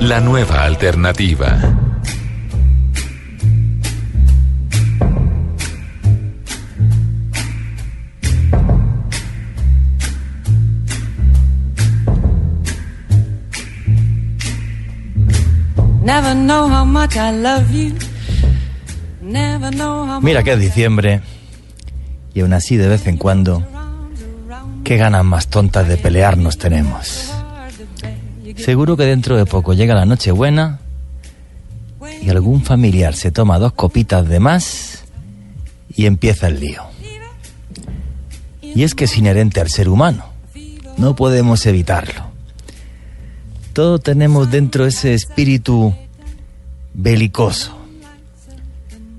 la nueva alternativa. Mira que es diciembre y aún así de vez en cuando, qué ganas más tontas de pelearnos tenemos. Seguro que dentro de poco llega la Nochebuena y algún familiar se toma dos copitas de más y empieza el lío. Y es que es inherente al ser humano, no podemos evitarlo. Todos tenemos dentro ese espíritu belicoso.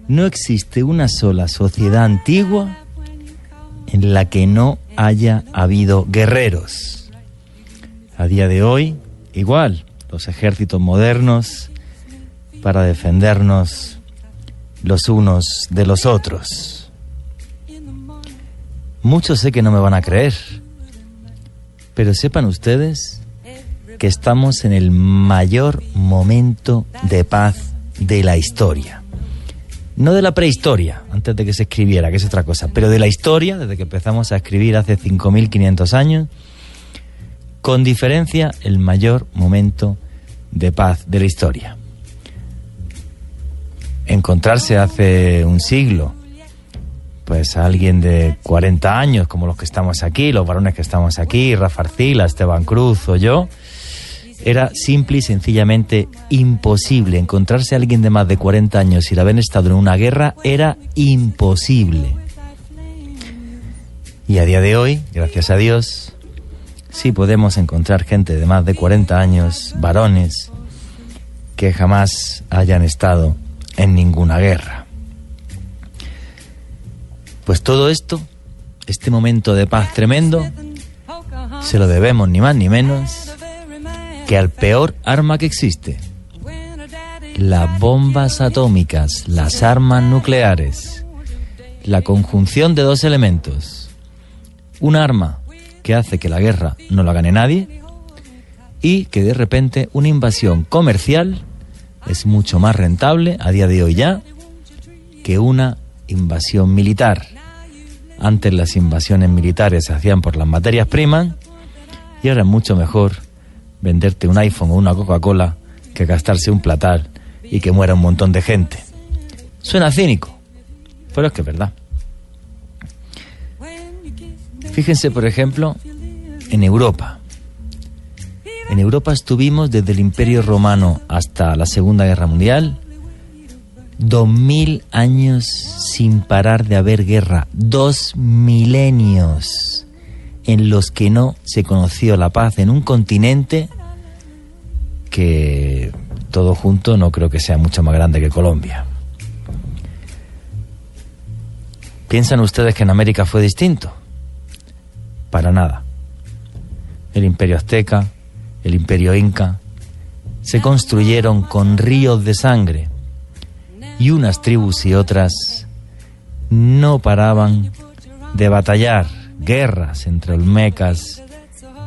No existe una sola sociedad antigua en la que no haya habido guerreros. A día de hoy, igual, los ejércitos modernos para defendernos los unos de los otros. Muchos sé que no me van a creer, pero sepan ustedes que estamos en el mayor momento de paz de la historia. No de la prehistoria, antes de que se escribiera, que es otra cosa, pero de la historia, desde que empezamos a escribir hace 5.500 años, con diferencia el mayor momento de paz de la historia. Encontrarse hace un siglo, pues a alguien de 40 años, como los que estamos aquí, los varones que estamos aquí, Rafa Arcila, Esteban Cruz o yo, era simple y sencillamente imposible. Encontrarse a alguien de más de 40 años sin haber estado en una guerra era imposible. Y a día de hoy, gracias a Dios, sí podemos encontrar gente de más de 40 años, varones, que jamás hayan estado en ninguna guerra. Pues todo esto, este momento de paz tremendo, se lo debemos ni más ni menos que al peor arma que existe, las bombas atómicas, las armas nucleares, la conjunción de dos elementos, un arma que hace que la guerra no la gane nadie y que de repente una invasión comercial es mucho más rentable a día de hoy ya que una invasión militar. Antes las invasiones militares se hacían por las materias primas y ahora es mucho mejor venderte un iPhone o una Coca-Cola que gastarse un platal y que muera un montón de gente. Suena cínico, pero es que es verdad. Fíjense, por ejemplo, en Europa. En Europa estuvimos desde el Imperio Romano hasta la Segunda Guerra Mundial, dos mil años sin parar de haber guerra, dos milenios en los que no se conoció la paz en un continente que todo junto no creo que sea mucho más grande que Colombia. ¿Piensan ustedes que en América fue distinto? Para nada. El imperio azteca, el imperio inca, se construyeron con ríos de sangre y unas tribus y otras no paraban de batallar guerras entre olmecas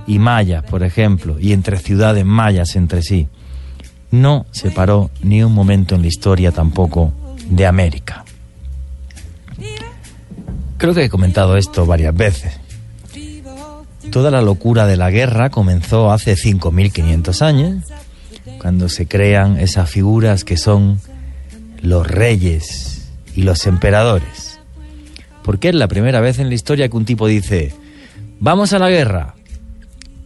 y mayas, por ejemplo, y entre ciudades mayas entre sí. no se paró ni un momento en la historia tampoco de América. Creo que he comentado esto varias veces. Toda la locura de la guerra comenzó hace 5.500 años, cuando se crean esas figuras que son los reyes y los emperadores. Porque es la primera vez en la historia que un tipo dice, vamos a la guerra,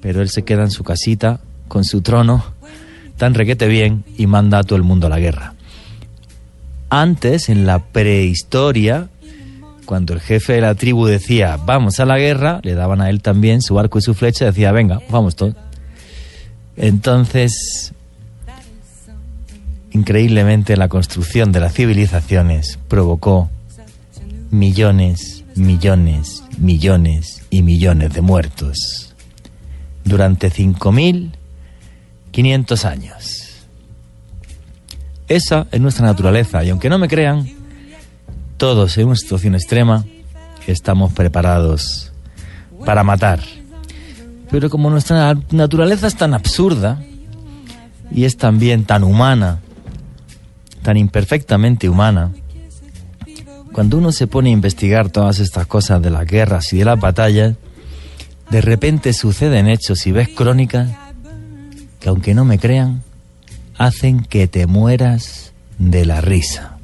pero él se queda en su casita con su trono tan requete bien y manda a todo el mundo a la guerra. Antes, en la prehistoria, cuando el jefe de la tribu decía, vamos a la guerra, le daban a él también su arco y su flecha y decía, venga, vamos todos. Entonces, increíblemente la construcción de las civilizaciones provocó millones, millones, millones y millones de muertos durante 5.500 años. Esa es nuestra naturaleza y aunque no me crean, todos en una situación extrema estamos preparados para matar. Pero como nuestra naturaleza es tan absurda y es también tan humana, tan imperfectamente humana, cuando uno se pone a investigar todas estas cosas de las guerras y de las batallas, de repente suceden hechos y ves crónicas que aunque no me crean, hacen que te mueras de la risa.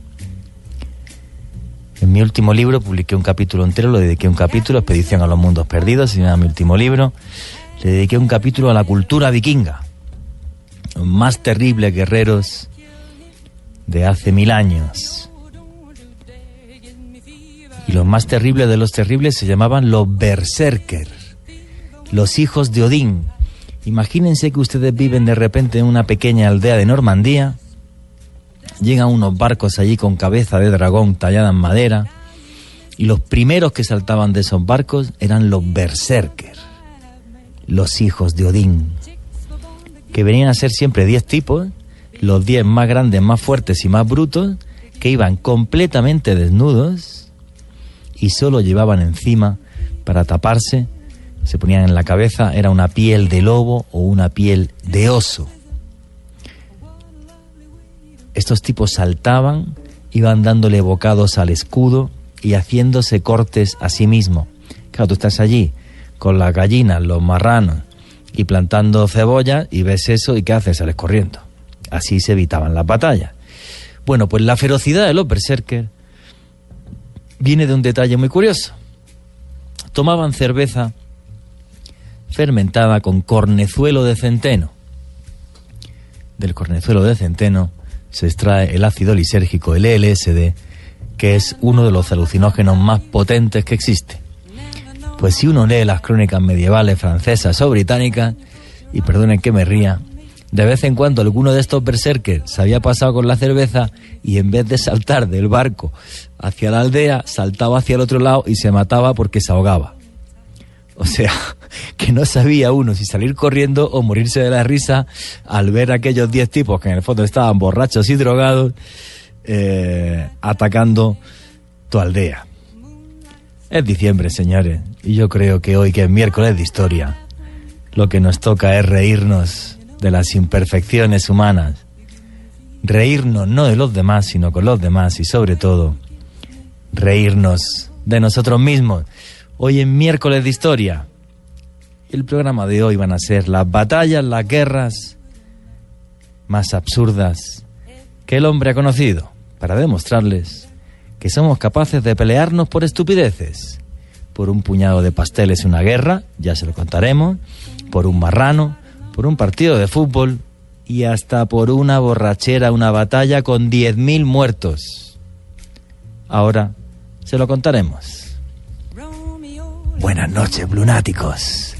En mi último libro publiqué un capítulo entero, lo dediqué un capítulo, Expedición a los Mundos Perdidos, se llama mi último libro. Le dediqué un capítulo a la cultura vikinga, los más terribles guerreros de hace mil años. Y los más terribles de los terribles se llamaban los berserker, los hijos de Odín. Imagínense que ustedes viven de repente en una pequeña aldea de Normandía, llegan unos barcos allí con cabeza de dragón tallada en madera, y los primeros que saltaban de esos barcos eran los berserker, los hijos de Odín, que venían a ser siempre diez tipos, los diez más grandes, más fuertes y más brutos, que iban completamente desnudos y solo llevaban encima para taparse, se ponían en la cabeza, era una piel de lobo o una piel de oso. Estos tipos saltaban, iban dándole bocados al escudo y haciéndose cortes a sí mismo. Claro, tú estás allí con las gallinas, los marranos y plantando cebolla y ves eso y ¿qué haces? Sales corriendo. Así se evitaban las batallas. Bueno, pues la ferocidad de los berserkers viene de un detalle muy curioso. Tomaban cerveza fermentada con cornezuelo de centeno. Del cornezuelo de centeno se extrae el ácido lisérgico, el LSD, que es uno de los alucinógenos más potentes que existe. Pues si uno lee las crónicas medievales francesas o británicas, y perdonen que me ría, de vez en cuando alguno de estos berserkers se había pasado con la cerveza y en vez de saltar del barco hacia la aldea, saltaba hacia el otro lado y se mataba porque se ahogaba. O sea, que no sabía uno si salir corriendo o morirse de la risa al ver a aquellos 10 tipos que en el fondo estaban borrachos y drogados eh, atacando tu aldea. Es diciembre, señores, y yo creo que hoy, que es miércoles de historia, lo que nos toca es reírnos de las imperfecciones humanas. Reírnos no de los demás, sino con los demás y sobre todo, reírnos de nosotros mismos. Hoy en miércoles de historia, el programa de hoy van a ser las batallas, las guerras más absurdas que el hombre ha conocido, para demostrarles que somos capaces de pelearnos por estupideces, por un puñado de pasteles una guerra, ya se lo contaremos, por un marrano, por un partido de fútbol y hasta por una borrachera, una batalla con 10.000 muertos. Ahora se lo contaremos. Buenas noches, lunáticos.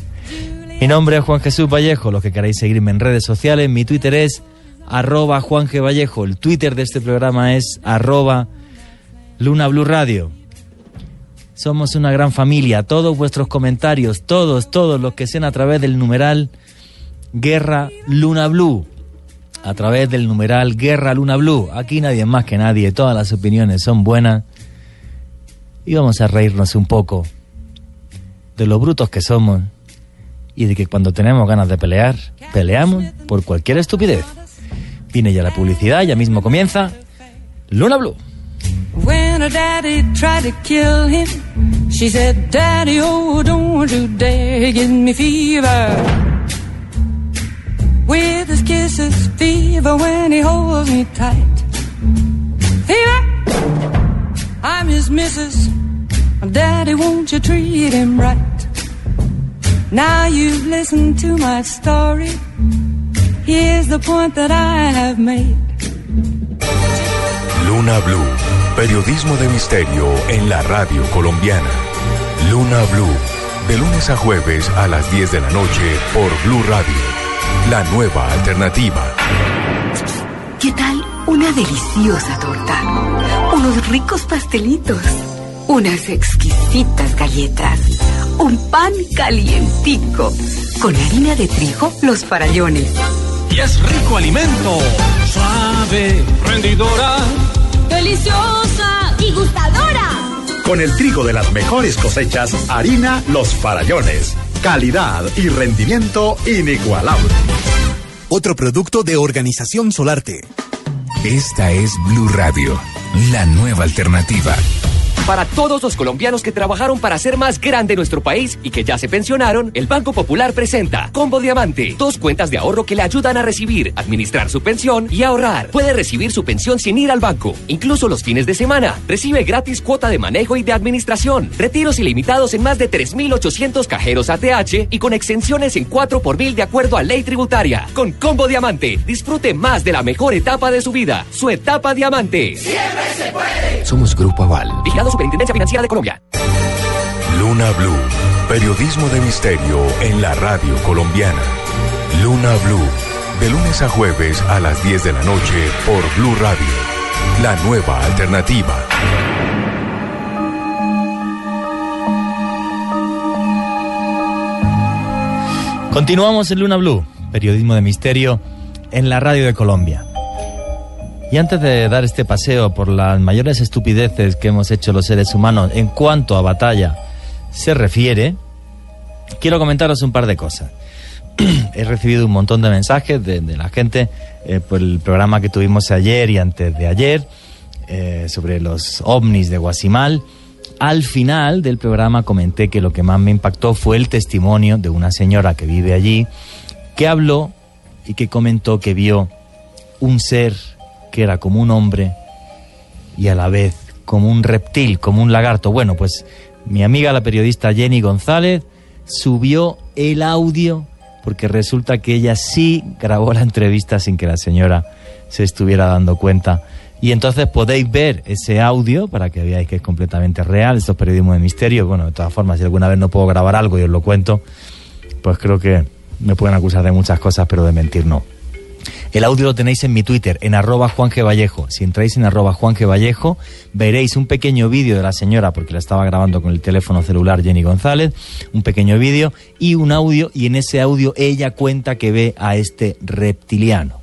Mi nombre es Juan Jesús Vallejo. Los que queráis seguirme en redes sociales, mi Twitter es arroba Juan G. Vallejo. El Twitter de este programa es arroba Luna Radio. Somos una gran familia. Todos vuestros comentarios, todos, todos los que sean a través del numeral Guerra Luna Blue. A través del numeral Guerra Luna Blue. Aquí nadie más que nadie. Todas las opiniones son buenas. Y vamos a reírnos un poco de lo brutos que somos y de que cuando tenemos ganas de pelear, peleamos por cualquier estupidez. Viene ya la publicidad, ya mismo comienza Luna Blue. When daddy tried to kill him, she Daddy, oh, don't you dare give me fever. With his kisses, fever when he holds me tight. Fever! I'm his missus. Daddy, won't you treat him right? Now you've listened to my story. Here's the point that I have made. Luna Blue, periodismo de misterio en la radio colombiana. Luna Blue, de lunes a jueves a las 10 de la noche por Blue Radio, la nueva alternativa. ¿Qué tal una deliciosa torta? Unos ricos pastelitos, unas exquisitas galletas, un pan calientico, con harina de trigo, los farallones. Y es rico alimento, suave, rendidora, deliciosa y gustadora. Con el trigo de las mejores cosechas, harina Los Farallones. Calidad y rendimiento inigualable. Otro producto de Organización Solarte. Esta es Blue Radio, la nueva alternativa. Para todos los colombianos que trabajaron para hacer más grande nuestro país y que ya se pensionaron, el Banco Popular presenta Combo Diamante, dos cuentas de ahorro que le ayudan a recibir, administrar su pensión y ahorrar. Puede recibir su pensión sin ir al banco, incluso los fines de semana. Recibe gratis cuota de manejo y de administración, retiros ilimitados en más de 3.800 cajeros ATH y con exenciones en 4 por mil de acuerdo a ley tributaria. Con Combo Diamante, disfrute más de la mejor etapa de su vida, su etapa Diamante. Siempre se puede. Somos Grupo Aval. Vigilado Superintendencia Financiera de Colombia. Luna Blue, periodismo de misterio en la radio colombiana. Luna Blue, de lunes a jueves a las 10 de la noche por Blue Radio, la nueva alternativa. Continuamos en Luna Blue, periodismo de misterio en la radio de Colombia. Y antes de dar este paseo por las mayores estupideces que hemos hecho los seres humanos en cuanto a batalla se refiere, quiero comentaros un par de cosas. He recibido un montón de mensajes de, de la gente eh, por el programa que tuvimos ayer y antes de ayer eh, sobre los ovnis de Guasimal. Al final del programa comenté que lo que más me impactó fue el testimonio de una señora que vive allí, que habló y que comentó que vio un ser que era como un hombre y a la vez como un reptil, como un lagarto. Bueno, pues mi amiga la periodista Jenny González subió el audio porque resulta que ella sí grabó la entrevista sin que la señora se estuviera dando cuenta. Y entonces podéis ver ese audio para que veáis que es completamente real. Esto es periodismo de misterio. Bueno, de todas formas, si alguna vez no puedo grabar algo y os lo cuento, pues creo que me pueden acusar de muchas cosas, pero de mentir no. El audio lo tenéis en mi Twitter, en arroba Juan. Si entráis en arroba Juan veréis un pequeño vídeo de la señora, porque la estaba grabando con el teléfono celular Jenny González, un pequeño vídeo y un audio, y en ese audio ella cuenta que ve a este reptiliano.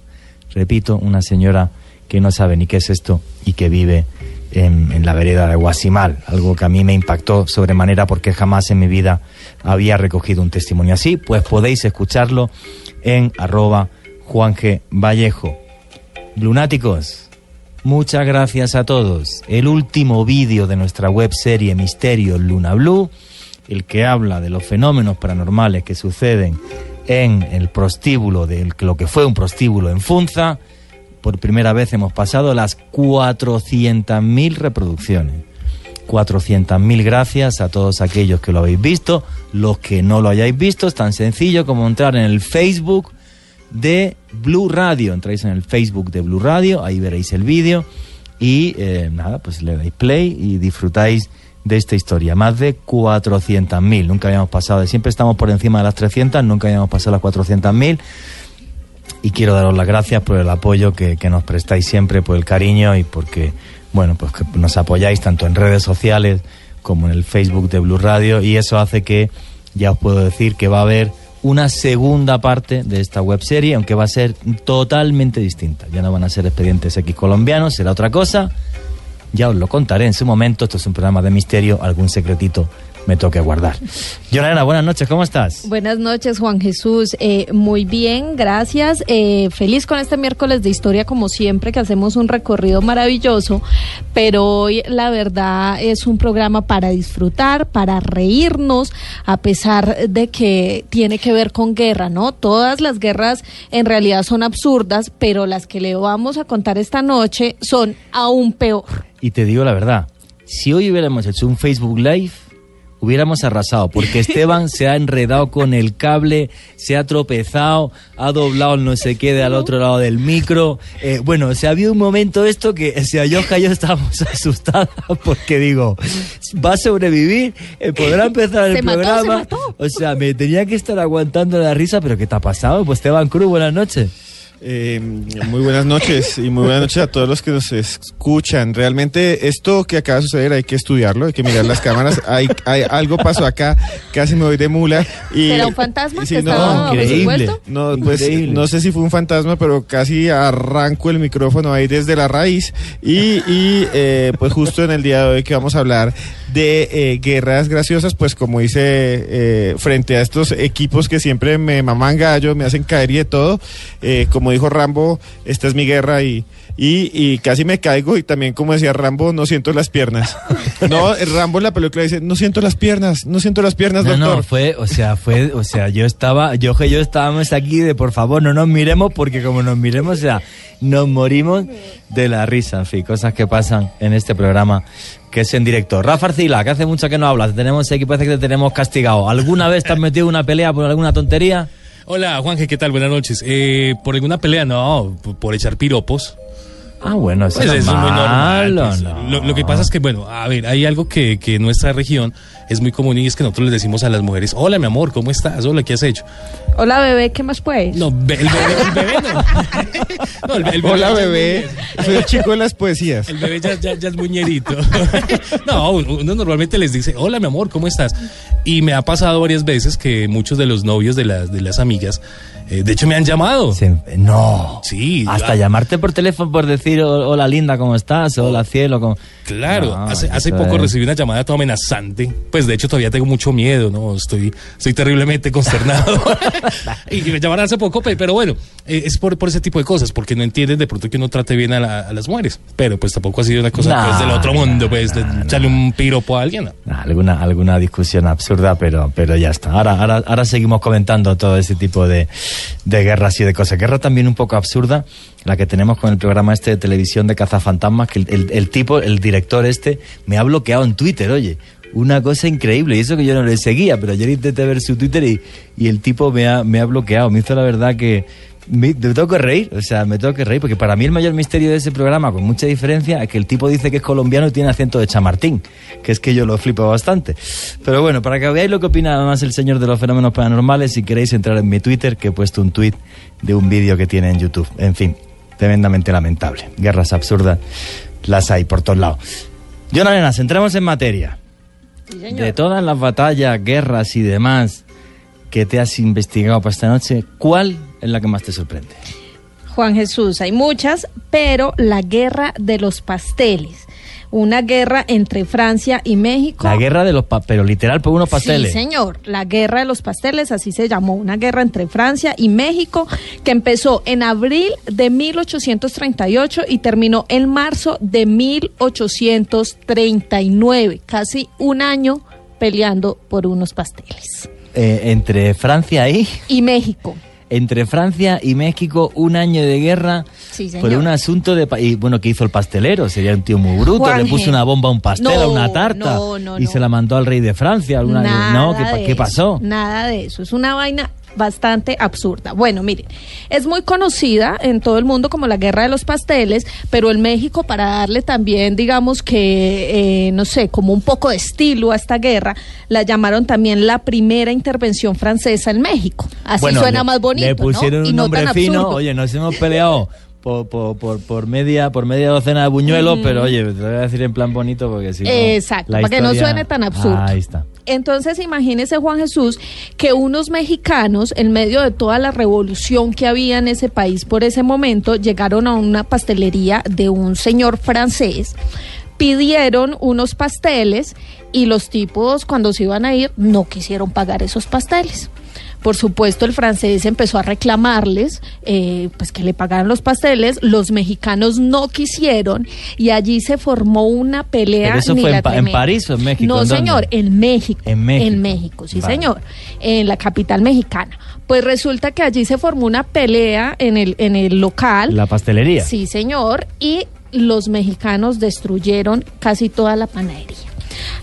Repito, una señora que no sabe ni qué es esto y que vive en, en, la vereda de Guasimal, algo que a mí me impactó sobremanera porque jamás en mi vida había recogido un testimonio así, pues podéis escucharlo en arroba Juan G. Vallejo. Lunáticos, muchas gracias a todos. El último vídeo de nuestra web serie Misterio Luna Blue, el que habla de los fenómenos paranormales que suceden en el prostíbulo de lo que fue un prostíbulo en Funza. Por primera vez hemos pasado las 400.000 reproducciones. 400.000 gracias a todos aquellos que lo habéis visto. Los que no lo hayáis visto, es tan sencillo como entrar en el Facebook de Blue Radio. Entráis en el Facebook de Blue Radio, ahí veréis el vídeo y eh, nada, pues le dais play y disfrutáis de esta historia. Más de 400.000, nunca habíamos pasado, siempre estamos por encima de las 300, nunca habíamos pasado las 400.000 y quiero daros las gracias por el apoyo que, nos prestáis siempre, por el cariño y porque, bueno, pues que nos apoyáis tanto en redes sociales como en el Facebook de Blue Radio y eso hace que, ya os puedo decir, que va a haber una segunda parte de esta web serie, aunque va a ser totalmente distinta. Ya no van a ser expedientes X colombianos, será otra cosa. Ya os lo contaré en su momento. Esto es un programa de misterio, algún secretito me toque guardar. Yolanda, buenas noches, ¿cómo estás? Buenas noches, Juan Jesús. Eh, muy bien, gracias. Eh, feliz con este miércoles de historia, como siempre, que hacemos un recorrido maravilloso. Pero hoy, la verdad, es un programa para disfrutar, para reírnos, a pesar de que tiene que ver con guerra, ¿no? Todas las guerras en realidad son absurdas, pero las que le vamos a contar esta noche son aún peor. Y te digo la verdad, si hoy hubiéramos hecho un Facebook Live, hubiéramos arrasado, porque Esteban se ha enredado con el cable, se ha tropezado, ha doblado el no sé qué de al otro lado del micro. Eh, bueno, o sea, había un momento esto que o sea, Yoja y yo estábamos asustadas porque digo, va a sobrevivir, Eh, podrá empezar el Se mató, programa. se mató. O sea, me tenía que estar aguantando la risa, pero ¿qué te ha pasado? Pues Esteban Cruz, buenas noches. Eh, muy buenas noches y muy buenas noches a todos los que nos escuchan. Realmente esto que acaba de suceder hay que estudiarlo, hay que mirar las cámaras. Hay, hay algo pasó acá, casi me voy de mula. Y, ¿Será un fantasma Sí, que no, estaba increíble. No, pues Increíble. no sé si fue un fantasma, pero casi arranco el micrófono ahí desde la raíz. Y, y, eh, pues justo en el día de hoy que vamos a hablar de eh, guerras graciosas, pues como dice, eh, frente a estos equipos que siempre me maman gallo, me hacen caer y de todo, eh, como dijo Rambo, esta es mi guerra y... Y, y casi me caigo y también como decía Rambo, no siento las piernas. No, Rambo en la película dice, no siento las piernas, no siento las piernas, No, doctor. no, fue, o sea, fue, o sea, yo estaba, yo que yo estábamos aquí de por favor no nos miremos porque como nos miremos, o sea, nos morimos de la risa, en fin, cosas que pasan en este programa que es en directo. Rafa Arcila, que hace mucho que no hablas, tenemos aquí, parece que te tenemos castigado. ¿Alguna vez te has metido en una pelea por alguna tontería? Hola, Juanje, ¿qué tal? Buenas noches. Eh, ¿Por alguna pelea? No, por, por echar piropos. Ah, bueno, eso, Pues es eso es muy normal. pues. no. Lo, lo que pasa es que, bueno, a ver, hay algo que, que en nuestra región es muy común y es que nosotros les decimos a las mujeres, hola, mi amor, ¿cómo estás? Hola, ¿qué has hecho? Hola, bebé, ¿qué más pues? No, el bebé, el bebé no. No, el, el Hola ya- bebé, soy el chico de las poesías. El bebé ya, ya, ya es muñerito. No, uno normalmente les dice, hola mi amor, ¿cómo estás? Y me ha pasado varias veces que muchos de los novios de las, de las amigas, eh, de hecho me han llamado. no. Sí. Hasta llamarte por teléfono por decir "Ho- hola linda, ¿cómo estás? Hola cielo, ¿cómo... Claro, No, hace, hace poco es- recibí una llamada toda amenazante. Pues de hecho todavía tengo mucho miedo, ¿no? Estoy, estoy terriblemente consternado. y me llamaron hace poco, pe- pero bueno, eh, es por, por ese tipo de cosas, porque no entienden de pronto que uno trate bien a, la- a las mujeres. Pero pues tampoco ha sido una cosa No, pues, del otro mundo, pues, de echarle un piropo a alguien. alguna, alguna discusión absurda, pero, pero ya está. Ahora, ahora, ahora seguimos comentando todo ese tipo de, de guerras y de cosas. Guerra también un poco absurda, la que tenemos con el programa este de televisión de cazafantasmas, que el, el- tipo, el director este, me ha bloqueado en Twitter, oye. Una cosa increíble, y eso que yo no le seguía, pero ayer intenté ver su Twitter y, y el tipo me ha, me ha bloqueado. Me hizo la verdad que me, me tengo que reír, o sea, me tengo que reír, porque para mí el mayor misterio de ese programa, con mucha diferencia, es que el tipo dice que es colombiano y tiene acento de chamartín, que es que yo lo flipo bastante. Pero bueno, para que veáis lo que opina además el señor de los fenómenos paranormales, si queréis entrar en mi Twitter, que he puesto un tweet de un vídeo que tiene en YouTube. En fin, tremendamente lamentable. Guerras absurdas las hay por todos lados. John Arenas, entremos en materia. De todas las batallas, guerras y demás que te has investigado para esta noche, ¿cuál es la que más te sorprende? Juan Jesús, hay muchas, pero la guerra de los pasteles. Una guerra entre Francia y México. La guerra de los pa- pero literal por unos pasteles. Sí, señor. La guerra de los pasteles, así se llamó. Una guerra entre Francia y México que empezó en abril de 1838 y terminó en marzo de 1839. Casi un año peleando por unos pasteles. Eh, entre Francia y Y México. entre Francia y México un año de guerra Sí, por un asunto de y bueno que hizo el pastelero sería un tío muy bruto le puso una bomba a un pastel a una tarta no, no, y se la mandó al rey de Francia alguna Nada no ¿qué, de qué eso, pasó Nada de eso. Es una vaina bastante absurda. Bueno, miren, es muy conocida en todo el mundo como la guerra de los pasteles, pero en México, para darle también, digamos que, eh, no sé, como un poco de estilo a esta guerra, la llamaron también la primera intervención francesa en México. Así Bueno, suena le- más bonito, le pusieron ¿no? Un no nombre fino absurdo. oye nos hemos peleado por, por, por, por media por media docena de buñuelos Mm. pero oye te lo voy a decir en plan bonito porque si no, Exacto, la para que no suene tan absurdo. ahí está Entonces, imagínese, Juan Jesús, que unos mexicanos, en medio de toda la revolución que había en ese país por ese momento, llegaron a una pastelería de un señor francés, pidieron unos pasteles y los tipos cuando se iban a ir no quisieron pagar esos pasteles. Por supuesto, el francés empezó a reclamarles eh, pues que le pagaran los pasteles. Los mexicanos no quisieron y allí se formó una pelea. ¿Pero eso ni fue la en, Pa- en tremenda. París o en México? No, señor, en México. En México. En México, sí, Vale. señor. En la capital mexicana. Pues resulta que allí se formó una pelea en el, en el local. La pastelería. Sí, señor. Y los mexicanos destruyeron casi toda la panadería.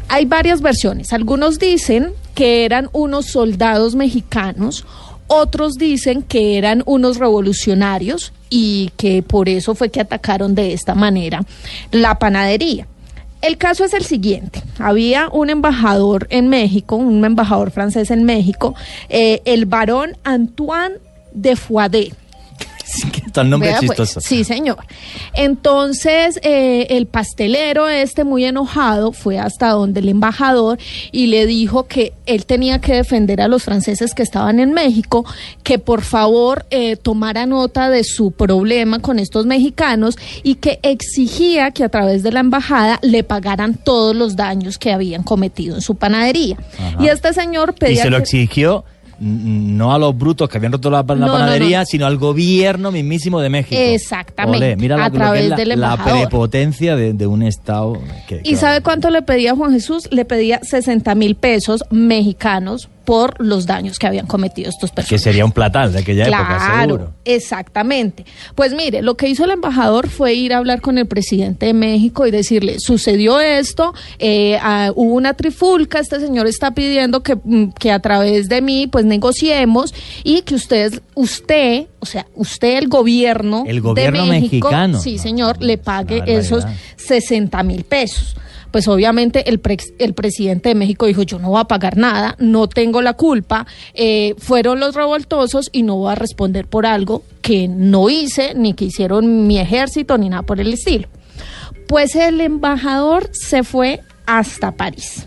Hay varias versiones. Algunos dicen que eran unos soldados mexicanos, otros dicen que eran unos revolucionarios y que por eso fue que atacaron de esta manera la panadería. El caso es el siguiente. Había un embajador en México, un embajador francés en México, eh, el varón Antoine de Fouadet. Está el nombre Vea, pues, sí, señor. Entonces, eh, el pastelero este, muy enojado, fue hasta donde el embajador y le dijo que él tenía que defender a los franceses que estaban en México, que por favor eh, tomara nota de su problema con estos mexicanos y que exigía que a través de la embajada le pagaran todos los daños que habían cometido en su panadería. Ajá. Y este señor Y pedía se lo exigió no a los brutos que habían roto la, la No, no, panadería, no. sino al gobierno mismísimo de México. Exactamente, Olé, mira lo- a lo que través es la, prepotencia de, de un Estado. que- ¿Y sabe cuánto le pedía Juan Jesús? Le pedía 60 mil pesos mexicanos por los daños que habían cometido estos que personas. sería un platal de aquella época, seguro. exactamente. Pues mire, lo que hizo el embajador fue ir a hablar con el presidente de México y decirle, sucedió esto, eh, ah, hubo una trifulca, este señor está pidiendo que, mm, que a través de mí pues negociemos y que ustedes, usted, o sea, usted el gobierno, El gobierno de México, mexicano. sí señor, le pague esos 60 mil pesos. Pues obviamente el, pre- el presidente de México dijo, yo no voy a pagar nada, no tengo la culpa, eh, fueron los revoltosos y no voy a responder por algo que no hice, ni que hicieron mi ejército, ni nada por el estilo. Pues el embajador se fue hasta París.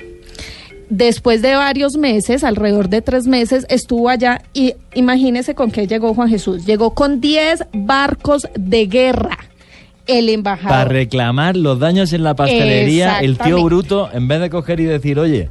Después de varios meses, alrededor de tres meses, estuvo allá y imagínese con qué llegó Juan Jesús. Llegó con 10 barcos de guerra. El embajador. Para reclamar los daños en la pastelería, el tío. Bruto, en vez de coger y decir, oye,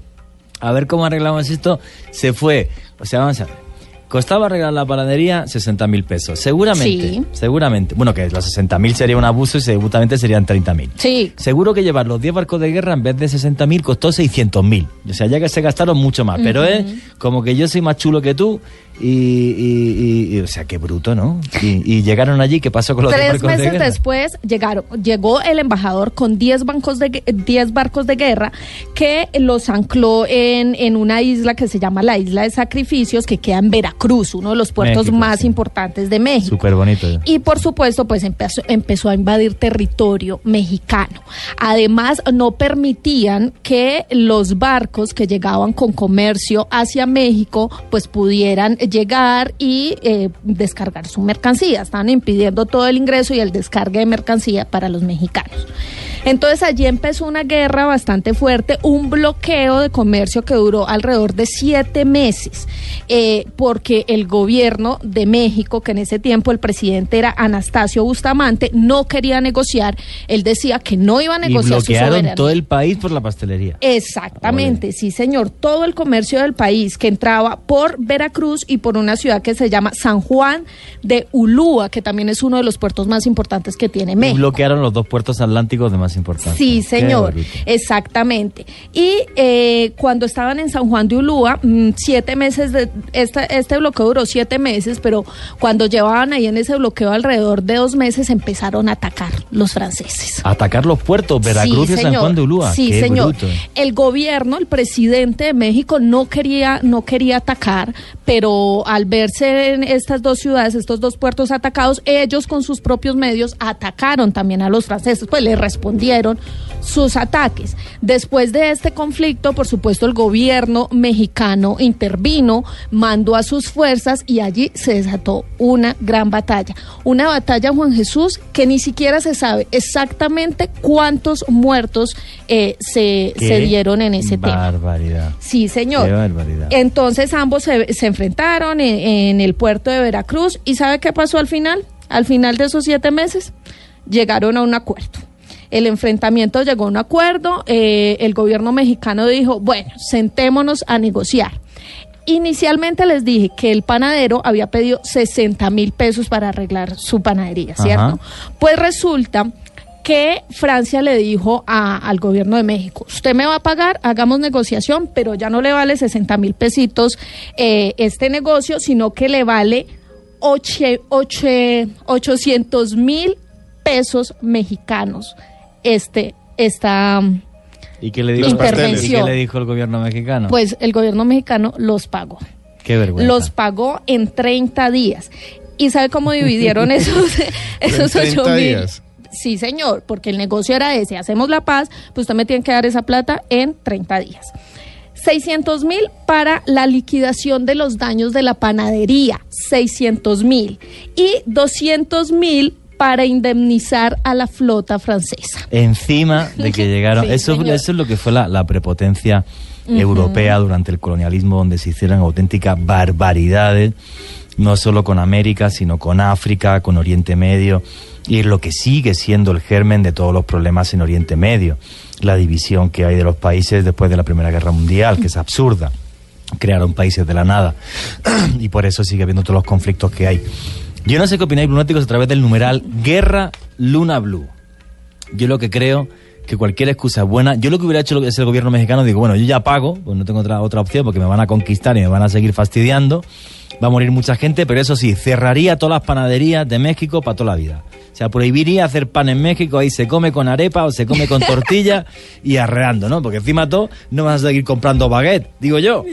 a ver cómo arreglamos esto, se fue. O sea, vamos a ver. Costaba arreglar la panadería 60 mil pesos. Seguramente, Sí. seguramente. Bueno, que los 60 mil sería un abuso y seguramente serían 30 mil. Sí, Seguro que llevar los 10 barcos de guerra en vez de 60 mil costó 600 mil. O sea, ya que se gastaron mucho más. Pero es como que yo soy más chulo que tú y, y- y- y- o sea, qué bruto, ¿no? Y, y llegaron allí, ¿qué pasó con los 10 Tres barcos de meses después llegaron, llegó el embajador con 10 bancos de gue- 10 barcos de guerra que los ancló en, en una isla que se llama la Isla de Sacrificios, que queda en Veracruz, uno de los puertos México, más sí. importantes de México. Súper bonito. Y por supuesto, pues empezó, empezó a invadir territorio mexicano. Además, no permitían que los barcos que llegaban con comercio hacia México, pues pudieran llegar y eh, descargar su mercancía. Estaban impidiendo todo el ingreso y el descargue de mercancía para los mexicanos. Entonces allí empezó una guerra bastante fuerte, un bloqueo de comercio que duró alrededor de siete meses, eh, porque el gobierno de México, que en ese tiempo el presidente era Anastasio Bustamante, no quería negociar. Él decía que no iba a Y negociar su bloquearon soberanía. todo el país por la pastelería. Exactamente, sí señor. Todo el comercio del país que entraba por Veracruz y por una ciudad que se llama San Juan de Ulúa, que también es uno de los puertos más importantes que tiene Y México. bloquearon los dos puertos atlánticos de más importancia. Sí, señor, exactamente. Y eh, cuando estaban en San Juan de Ulúa, mm, siete meses de este bloqueo duró siete meses, pero cuando llevaban ahí en ese bloqueo alrededor de dos meses empezaron a atacar los franceses. Atacar los puertos, Veracruz Sí, y San. Juan de Ulúa. Sí, Qué señor. bruto. El gobierno, el presidente de México no quería, no quería atacar, pero al verse en estas dos ciudades, estos dos puertos atacados, ellos con sus propios medios atacaron también a los franceses, pues le respondieron sus ataques. Después de este conflicto, por supuesto, el gobierno mexicano intervino, mandó a sus fuerzas y allí se desató una gran batalla. Una batalla, Juan Jesús, que ni siquiera se sabe exactamente cuántos muertos eh, se, se dieron en ese tema. Barbaridad. Sí, señor. Qué barbaridad. Entonces ambos se, se enfrentaron en, en el puerto de Veracruz y ¿sabe qué pasó al final? Al final de esos siete meses llegaron a un acuerdo. El enfrentamiento llegó a un acuerdo, eh, el gobierno mexicano dijo, bueno, sentémonos a negociar. Inicialmente les dije que el panadero había pedido 60 mil pesos para arreglar su panadería, ¿cierto? Ajá. Pues resulta que Francia le dijo a- al gobierno de México, usted me va a pagar, hagamos negociación, pero ya no le vale 60 mil pesitos eh, este negocio, sino que le vale oche- oche- 800 mil pesos mexicanos este esta ¿Y qué le dijo, Intervención. ¿Y qué le dijo el gobierno mexicano? pues el gobierno mexicano los pagó qué vergüenza. los pagó en 30 días y sabe cómo dividieron esos esos ¿En 30 8 mil días? sí señor porque el negocio era ese hacemos la paz pues usted me tiene que dar esa plata en 30 días 600 mil para la liquidación de los daños de la panadería, 600 mil. Y 200 mil para indemnizar a la flota francesa. Encima de que llegaron. Sí, eso, señor. eso es lo que fue la, la prepotencia europea durante el colonialismo, donde se hicieron auténticas barbaridades, no solo con América, sino con África, con Oriente Medio, y es lo que sigue siendo el germen de todos los problemas en Oriente Medio. La división que hay de los países después de la Primera Guerra Mundial, que es absurda. Crearon países de la nada. y por eso sigue habiendo todos los conflictos que hay. Yo no sé qué opináis, lunáticos, a través del numeral Guerra Luna Blue. Yo lo que creo que cualquier excusa es buena. Yo lo que hubiera hecho es el gobierno mexicano, digo, bueno, yo ya pago, pues no tengo otra, otra opción porque me van a conquistar y me van a seguir fastidiando. Va a morir mucha gente, pero eso sí, cerraría todas las panaderías de México para toda la vida. O sea, prohibiría hacer pan en México, ahí se come con arepa o se come con tortilla y arreando, ¿no? Porque encima todo no vas a seguir comprando baguette, digo yo.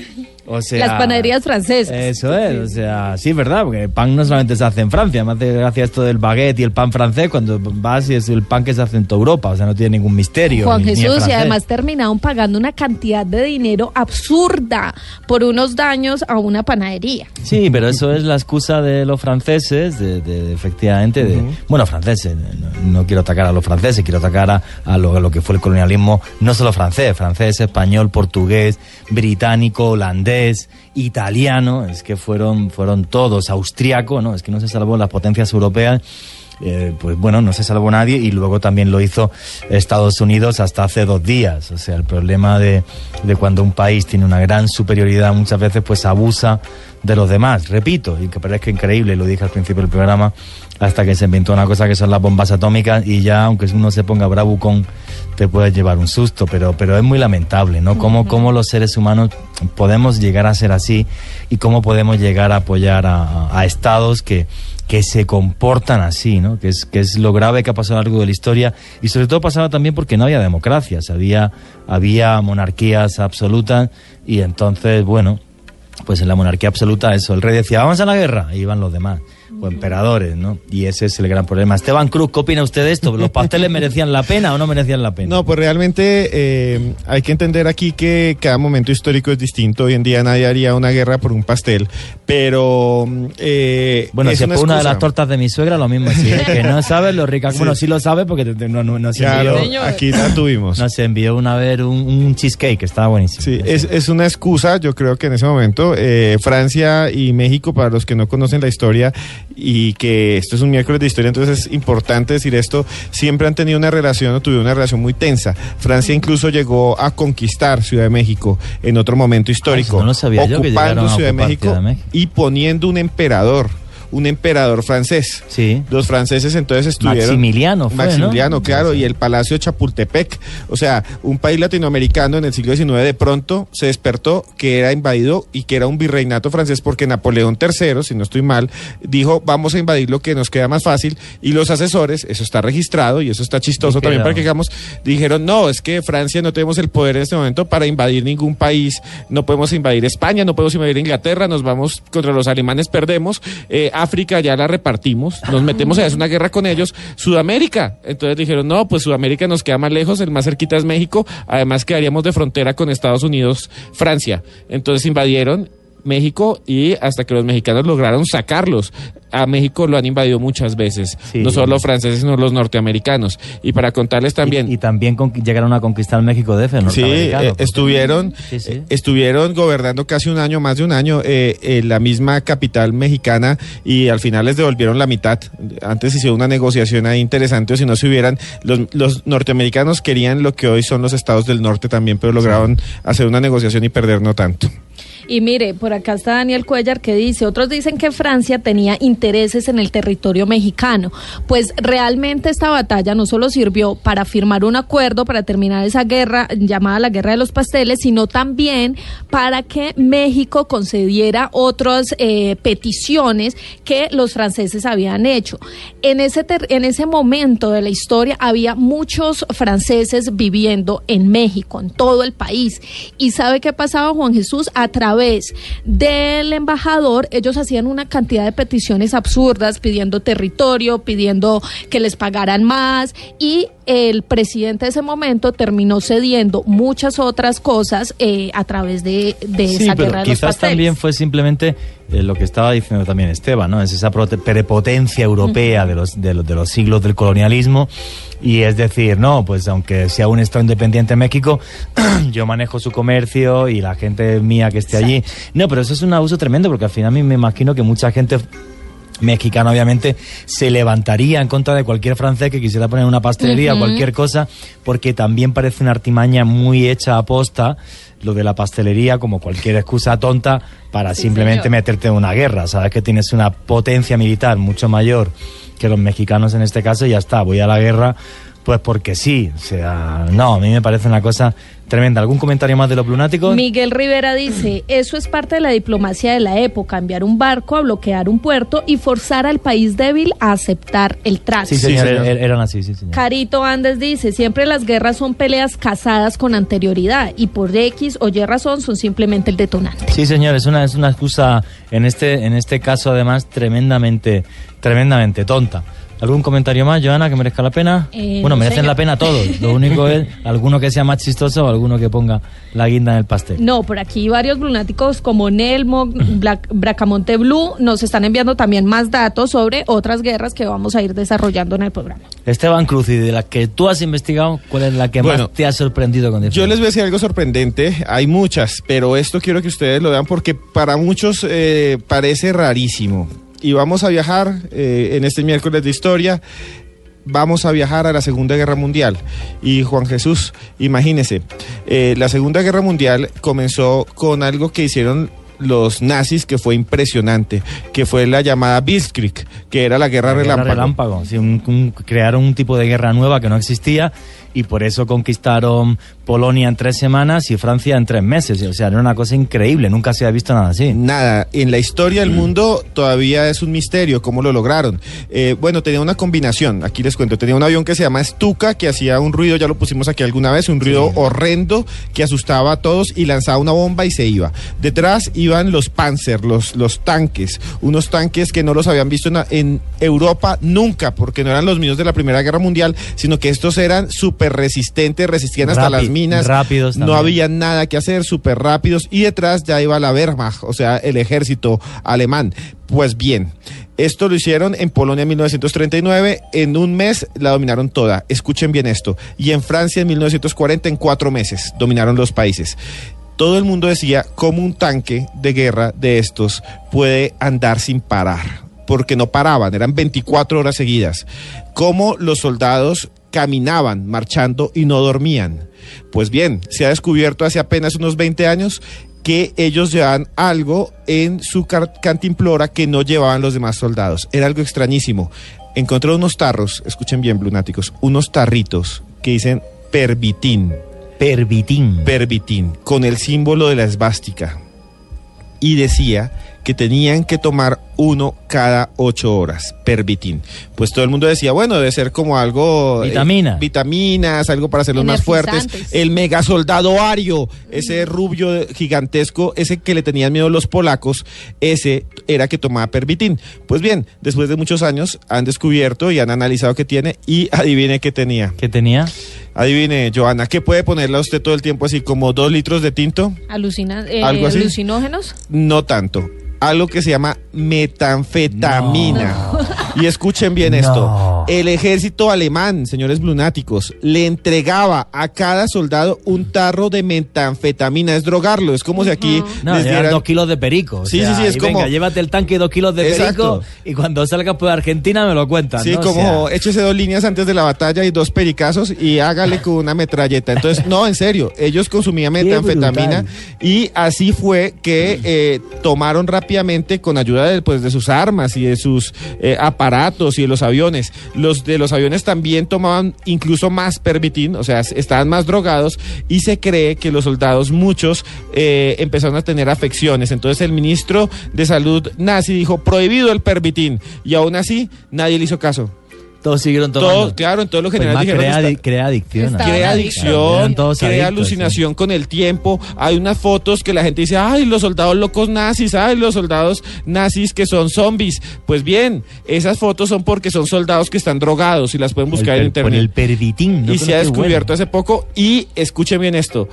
O sea, Las panaderías francesas. eso es, o sea, sí es verdad, porque el pan no solamente se hace en Francia, me hace gracia esto del baguette y el pan francés cuando vas y es el pan que se hace en toda Europa, o sea, no tiene ningún misterio. Juan ni- ni en Jesús, y además terminaron pagando una cantidad de dinero absurda por unos daños a una panadería. Sí, pero eso es la excusa de los franceses, de, de- de- efectivamente, de, bueno, franceses, no, no quiero atacar a los franceses, quiero atacar a, a lo, a lo que fue el colonialismo, no solo francés, francés, español, portugués, británico, holandés, italiano, es que fueron, fueron todos, austriaco, ¿no? Es que no se salvó las potencias europeas. Eh, pues bueno, no se salvó nadie y luego también lo hizo Estados Unidos hasta hace dos días. O sea, el problema de, de cuando un país tiene una gran superioridad muchas veces pues abusa de los demás. Repito, y que parezca increíble, lo dije al principio del programa, hasta que se inventó una cosa que son las bombas atómicas y ya, aunque uno se ponga bravucón, te puedes llevar un susto, pero, pero es muy lamentable, ¿no? Cómo, cómo los seres humanos podemos llegar a ser así y cómo podemos llegar a apoyar a- a estados que, que se comportan así, ¿no? Que es, que es lo grave que ha pasado a lo largo de la historia y sobre todo pasaba también porque no había democracias, había, había monarquías absolutas y entonces, bueno, pues en la monarquía absoluta eso, el rey decía, vamos a la guerra, y iban los demás, o emperadores, ¿no? Y ese es el gran problema. Esteban Cruz, ¿qué opina usted de esto? ¿Los pasteles merecían la pena o no merecían la pena? No, pues realmente eh, hay que entender aquí que cada momento histórico es distinto. Hoy en día nadie haría una guerra por un pastel, pero... eh, Bueno, es si es por una de las tortas de mi suegra, lo mismo. Si es que no sabes lo rica. Sí. Bueno, sí lo sabe porque no, no, nos Claro, envió. aquí la tuvimos. Nos envió una vez un, un cheesecake que estaba buenísimo. Sí, es, es una excusa, yo creo que en ese momento eh, Francia y México, para los que no conocen la historia y que esto es un miércoles de historia, entonces es importante decir esto, siempre han tenido una relación o tuvieron una relación muy tensa. Francia incluso llegó a conquistar Ciudad de México en otro momento histórico, no que llegaron ocupando a Ciudad de ocupar México Ciudad de México. y poniendo un emperador. Un emperador francés. Sí. Los franceses entonces estuvieron. Maximiliano fue, ¿no? Maximiliano, claro, y el Palacio Chapultepec. O sea, un país latinoamericano en el siglo XIX de pronto se despertó que era invadido y que era un virreinato francés porque Napoleón III, si no estoy mal, dijo vamos a invadir lo que nos queda más fácil y los asesores, eso está registrado y eso está chistoso ¿Y qué también para que digamos, dijeron no, es que Francia no tenemos el poder en este momento para invadir ningún país, no podemos invadir España, no podemos invadir Inglaterra, nos vamos contra los alemanes, perdemos, eh, África ya la repartimos, nos metemos a hacer una guerra con ellos, Sudamérica, entonces dijeron no, pues Sudamérica nos queda más lejos, el más cerquita es México, además quedaríamos de frontera con Estados Unidos, Francia, entonces invadieron México y hasta que los mexicanos lograron sacarlos. A México lo han invadido muchas veces, no solo los franceses, sino los norteamericanos. Y para contarles también... Y, y también con, llegaron a conquistar México de F, Sí, eh, estuvieron, sí, sí. Eh, estuvieron gobernando casi un año, más de un año, eh, en la misma capital mexicana y al final les devolvieron la mitad. Antes hicieron una negociación ahí interesante, o si no se hubieran... Los, los norteamericanos querían lo que hoy son los estados del norte también, pero lograron hacer una negociación y perder no tanto. Y mire, por acá está Daniel Cuellar que dice, otros dicen que Francia tenía intereses en el territorio mexicano. Pues realmente esta batalla no solo sirvió para firmar un acuerdo, para terminar esa guerra llamada la Guerra de los Pasteles, sino también para que México concediera otras eh, peticiones que los franceses habían hecho. En ese, en ese momento de la historia había muchos franceses viviendo en México, en todo el país. ¿Y sabe qué pasaba, Juan Jesús? A través vez del embajador, ellos hacían una cantidad de peticiones absurdas pidiendo territorio, pidiendo que les pagaran más y el presidente de ese momento terminó cediendo muchas otras cosas eh, a través de, de sí, esa pero guerra de quizás los pasteles. también fue simplemente eh, lo que estaba diciendo también Esteban, ¿no? Es esa prepotencia europea de, los, de, los, de los siglos del colonialismo y es decir, no, pues aunque sea un Estado independiente México, yo manejo su comercio y la gente mía que esté allí. No, pero eso es un abuso tremendo porque al final a mí me imagino que mucha gente mexicana obviamente se levantaría en contra de cualquier francés que quisiera poner una pastelería o cualquier cosa porque también parece una artimaña muy hecha a posta lo de la pastelería como cualquier excusa tonta para simplemente señor. meterte en una guerra sabes que tienes una potencia militar mucho mayor que los mexicanos en este caso y ya está voy a la guerra pues porque sí o sea no a mí me parece una cosa tremenda algún comentario más de los lunáticos Miguel Rivera dice, eso es parte de la diplomacia de la época, enviar un barco a bloquear un puerto y forzar al país débil a aceptar el trato. sí señor, er- eran así sí señor Carito Andes dice, siempre las guerras son peleas casadas con anterioridad y por X o Y razón son simplemente el detonante. Sí, señor, es una, es una excusa en este, en este caso además tremendamente, tremendamente tonta. ¿Algún comentario más, Joana, que merezca la pena? Eh, bueno, no, merecen la pena todos. Lo único es alguno que sea más chistoso o alguno que ponga la guinda en el pastel. No, por aquí varios lunáticos como Nelmo, Black- Bracamonte Blue nos están enviando también más datos sobre otras guerras que vamos a ir desarrollando en el programa. Esteban Cruz, y de la que tú has investigado, ¿cuál es la que Bueno, más te ha sorprendido con Yo diferencia? les voy a decir algo sorprendente. Hay muchas, pero esto quiero que ustedes lo vean porque para muchos eh, parece rarísimo. Y vamos a viajar eh, en este miércoles de historia. Vamos a viajar a la Segunda Guerra Mundial. Y Juan Jesús, imagínese, eh, la Segunda Guerra Mundial comenzó con algo que hicieron los nazis que fue impresionante, que fue la llamada Blitzkrieg, que era la guerra La guerra relámpago. relámpago, sí, un- un- crearon un tipo de guerra nueva que no existía y por eso conquistaron Polonia en tres semanas y Francia en tres meses. O sea, era una cosa increíble, nunca se había visto nada así. Nada, en la historia del mundo todavía es un misterio cómo lo lograron. Eh, bueno, tenía una combinación, aquí les cuento, tenía un avión que se llama Stuka, que hacía un ruido, ya lo pusimos aquí alguna vez, un ruido horrendo que asustaba a todos y lanzaba una bomba y se iba. Detrás iban los Panzer, los, los tanques, unos tanques que no los habían visto en, en Europa nunca, porque no eran los mismos de la Primera Guerra Mundial, sino que estos eran súper resistentes, resistían hasta las minas, rápidos no había nada que hacer, súper rápidos, y detrás ya iba la Wehrmacht, o sea, el ejército alemán. Pues bien, esto lo hicieron en Polonia en 1939, en un mes la dominaron toda, escuchen bien esto, y en Francia en 1940 en cuatro meses dominaron los países. Todo el mundo decía cómo un tanque de guerra de estos puede andar sin parar, porque no paraban, eran 24 horas seguidas. Cómo los soldados caminaban marchando y no dormían. Pues bien, se ha descubierto hace apenas unos 20 años que ellos llevaban algo en su cantimplora que no llevaban los demás soldados. Era algo extrañísimo. Encontró unos tarros, escuchen bien, blunáticos, unos tarritos que dicen pervitín. Pervitín. Pervitín, con el símbolo de la esvástica. Y decía que tenían que tomar uno cada ocho horas, pervitín. Pues todo el mundo decía, bueno, debe ser como algo... eh, Vitamina. vitaminas, algo para hacerlos más fuertes. El mega soldado Ario, ese rubio gigantesco, ese que le tenían miedo los polacos, ese era que tomaba pervitín. Pues bien, después de muchos años han descubierto y han analizado qué tiene y adivine qué tenía. ¿Qué tenía? Adivine, Joana, ¿qué puede ponerle a usted todo el tiempo así como dos litros de tinto? Alucina, eh, ¿Algo así? alucinógenos. No tanto. Algo que se llama metanfetamina. Y escuchen bien esto. El ejército alemán, señores lunáticos, le entregaba a cada soldado un tarro de metanfetamina. Es drogarlo. Es como si aquí No, les eran dieran... dos kilos de perico. o Sí, sea, sí, sí, es como- Venga, llévate el tanque y dos kilos de Exacto. perico y cuando salgas por Argentina me lo cuentas. Sí, ¿no? O como sea, échese dos líneas antes de la batalla y dos pericazos y hágale con una metralleta. Entonces, no, en serio, ellos consumían metanfetamina y así fue que eh, tomaron rápidamente con ayuda de, pues, de sus armas y de sus eh, aparatos y de los aviones. Los de los aviones también tomaban incluso más pervitin, o sea, estaban más drogados y se cree que los soldados, muchos, eh, empezaron a tener afecciones. Entonces el ministro de salud nazi dijo prohibido el pervitin y aún así nadie le hizo caso. Todos siguieron tomando. Todos, claro, en todos los Pues generales dijeron crea, está- adi- crea adicción. Crea adicción, todos crea adictos, alucinación con el tiempo. Hay unas fotos que la gente dice, ay, los soldados locos nazis, ay, los soldados nazis que son zombies. Pues bien, esas fotos son porque son soldados que están drogados y las pueden buscar El en per- con internet. el pervitín. ¿no? y se ha Qué descubierto bueno. hace poco y escuchen bien esto.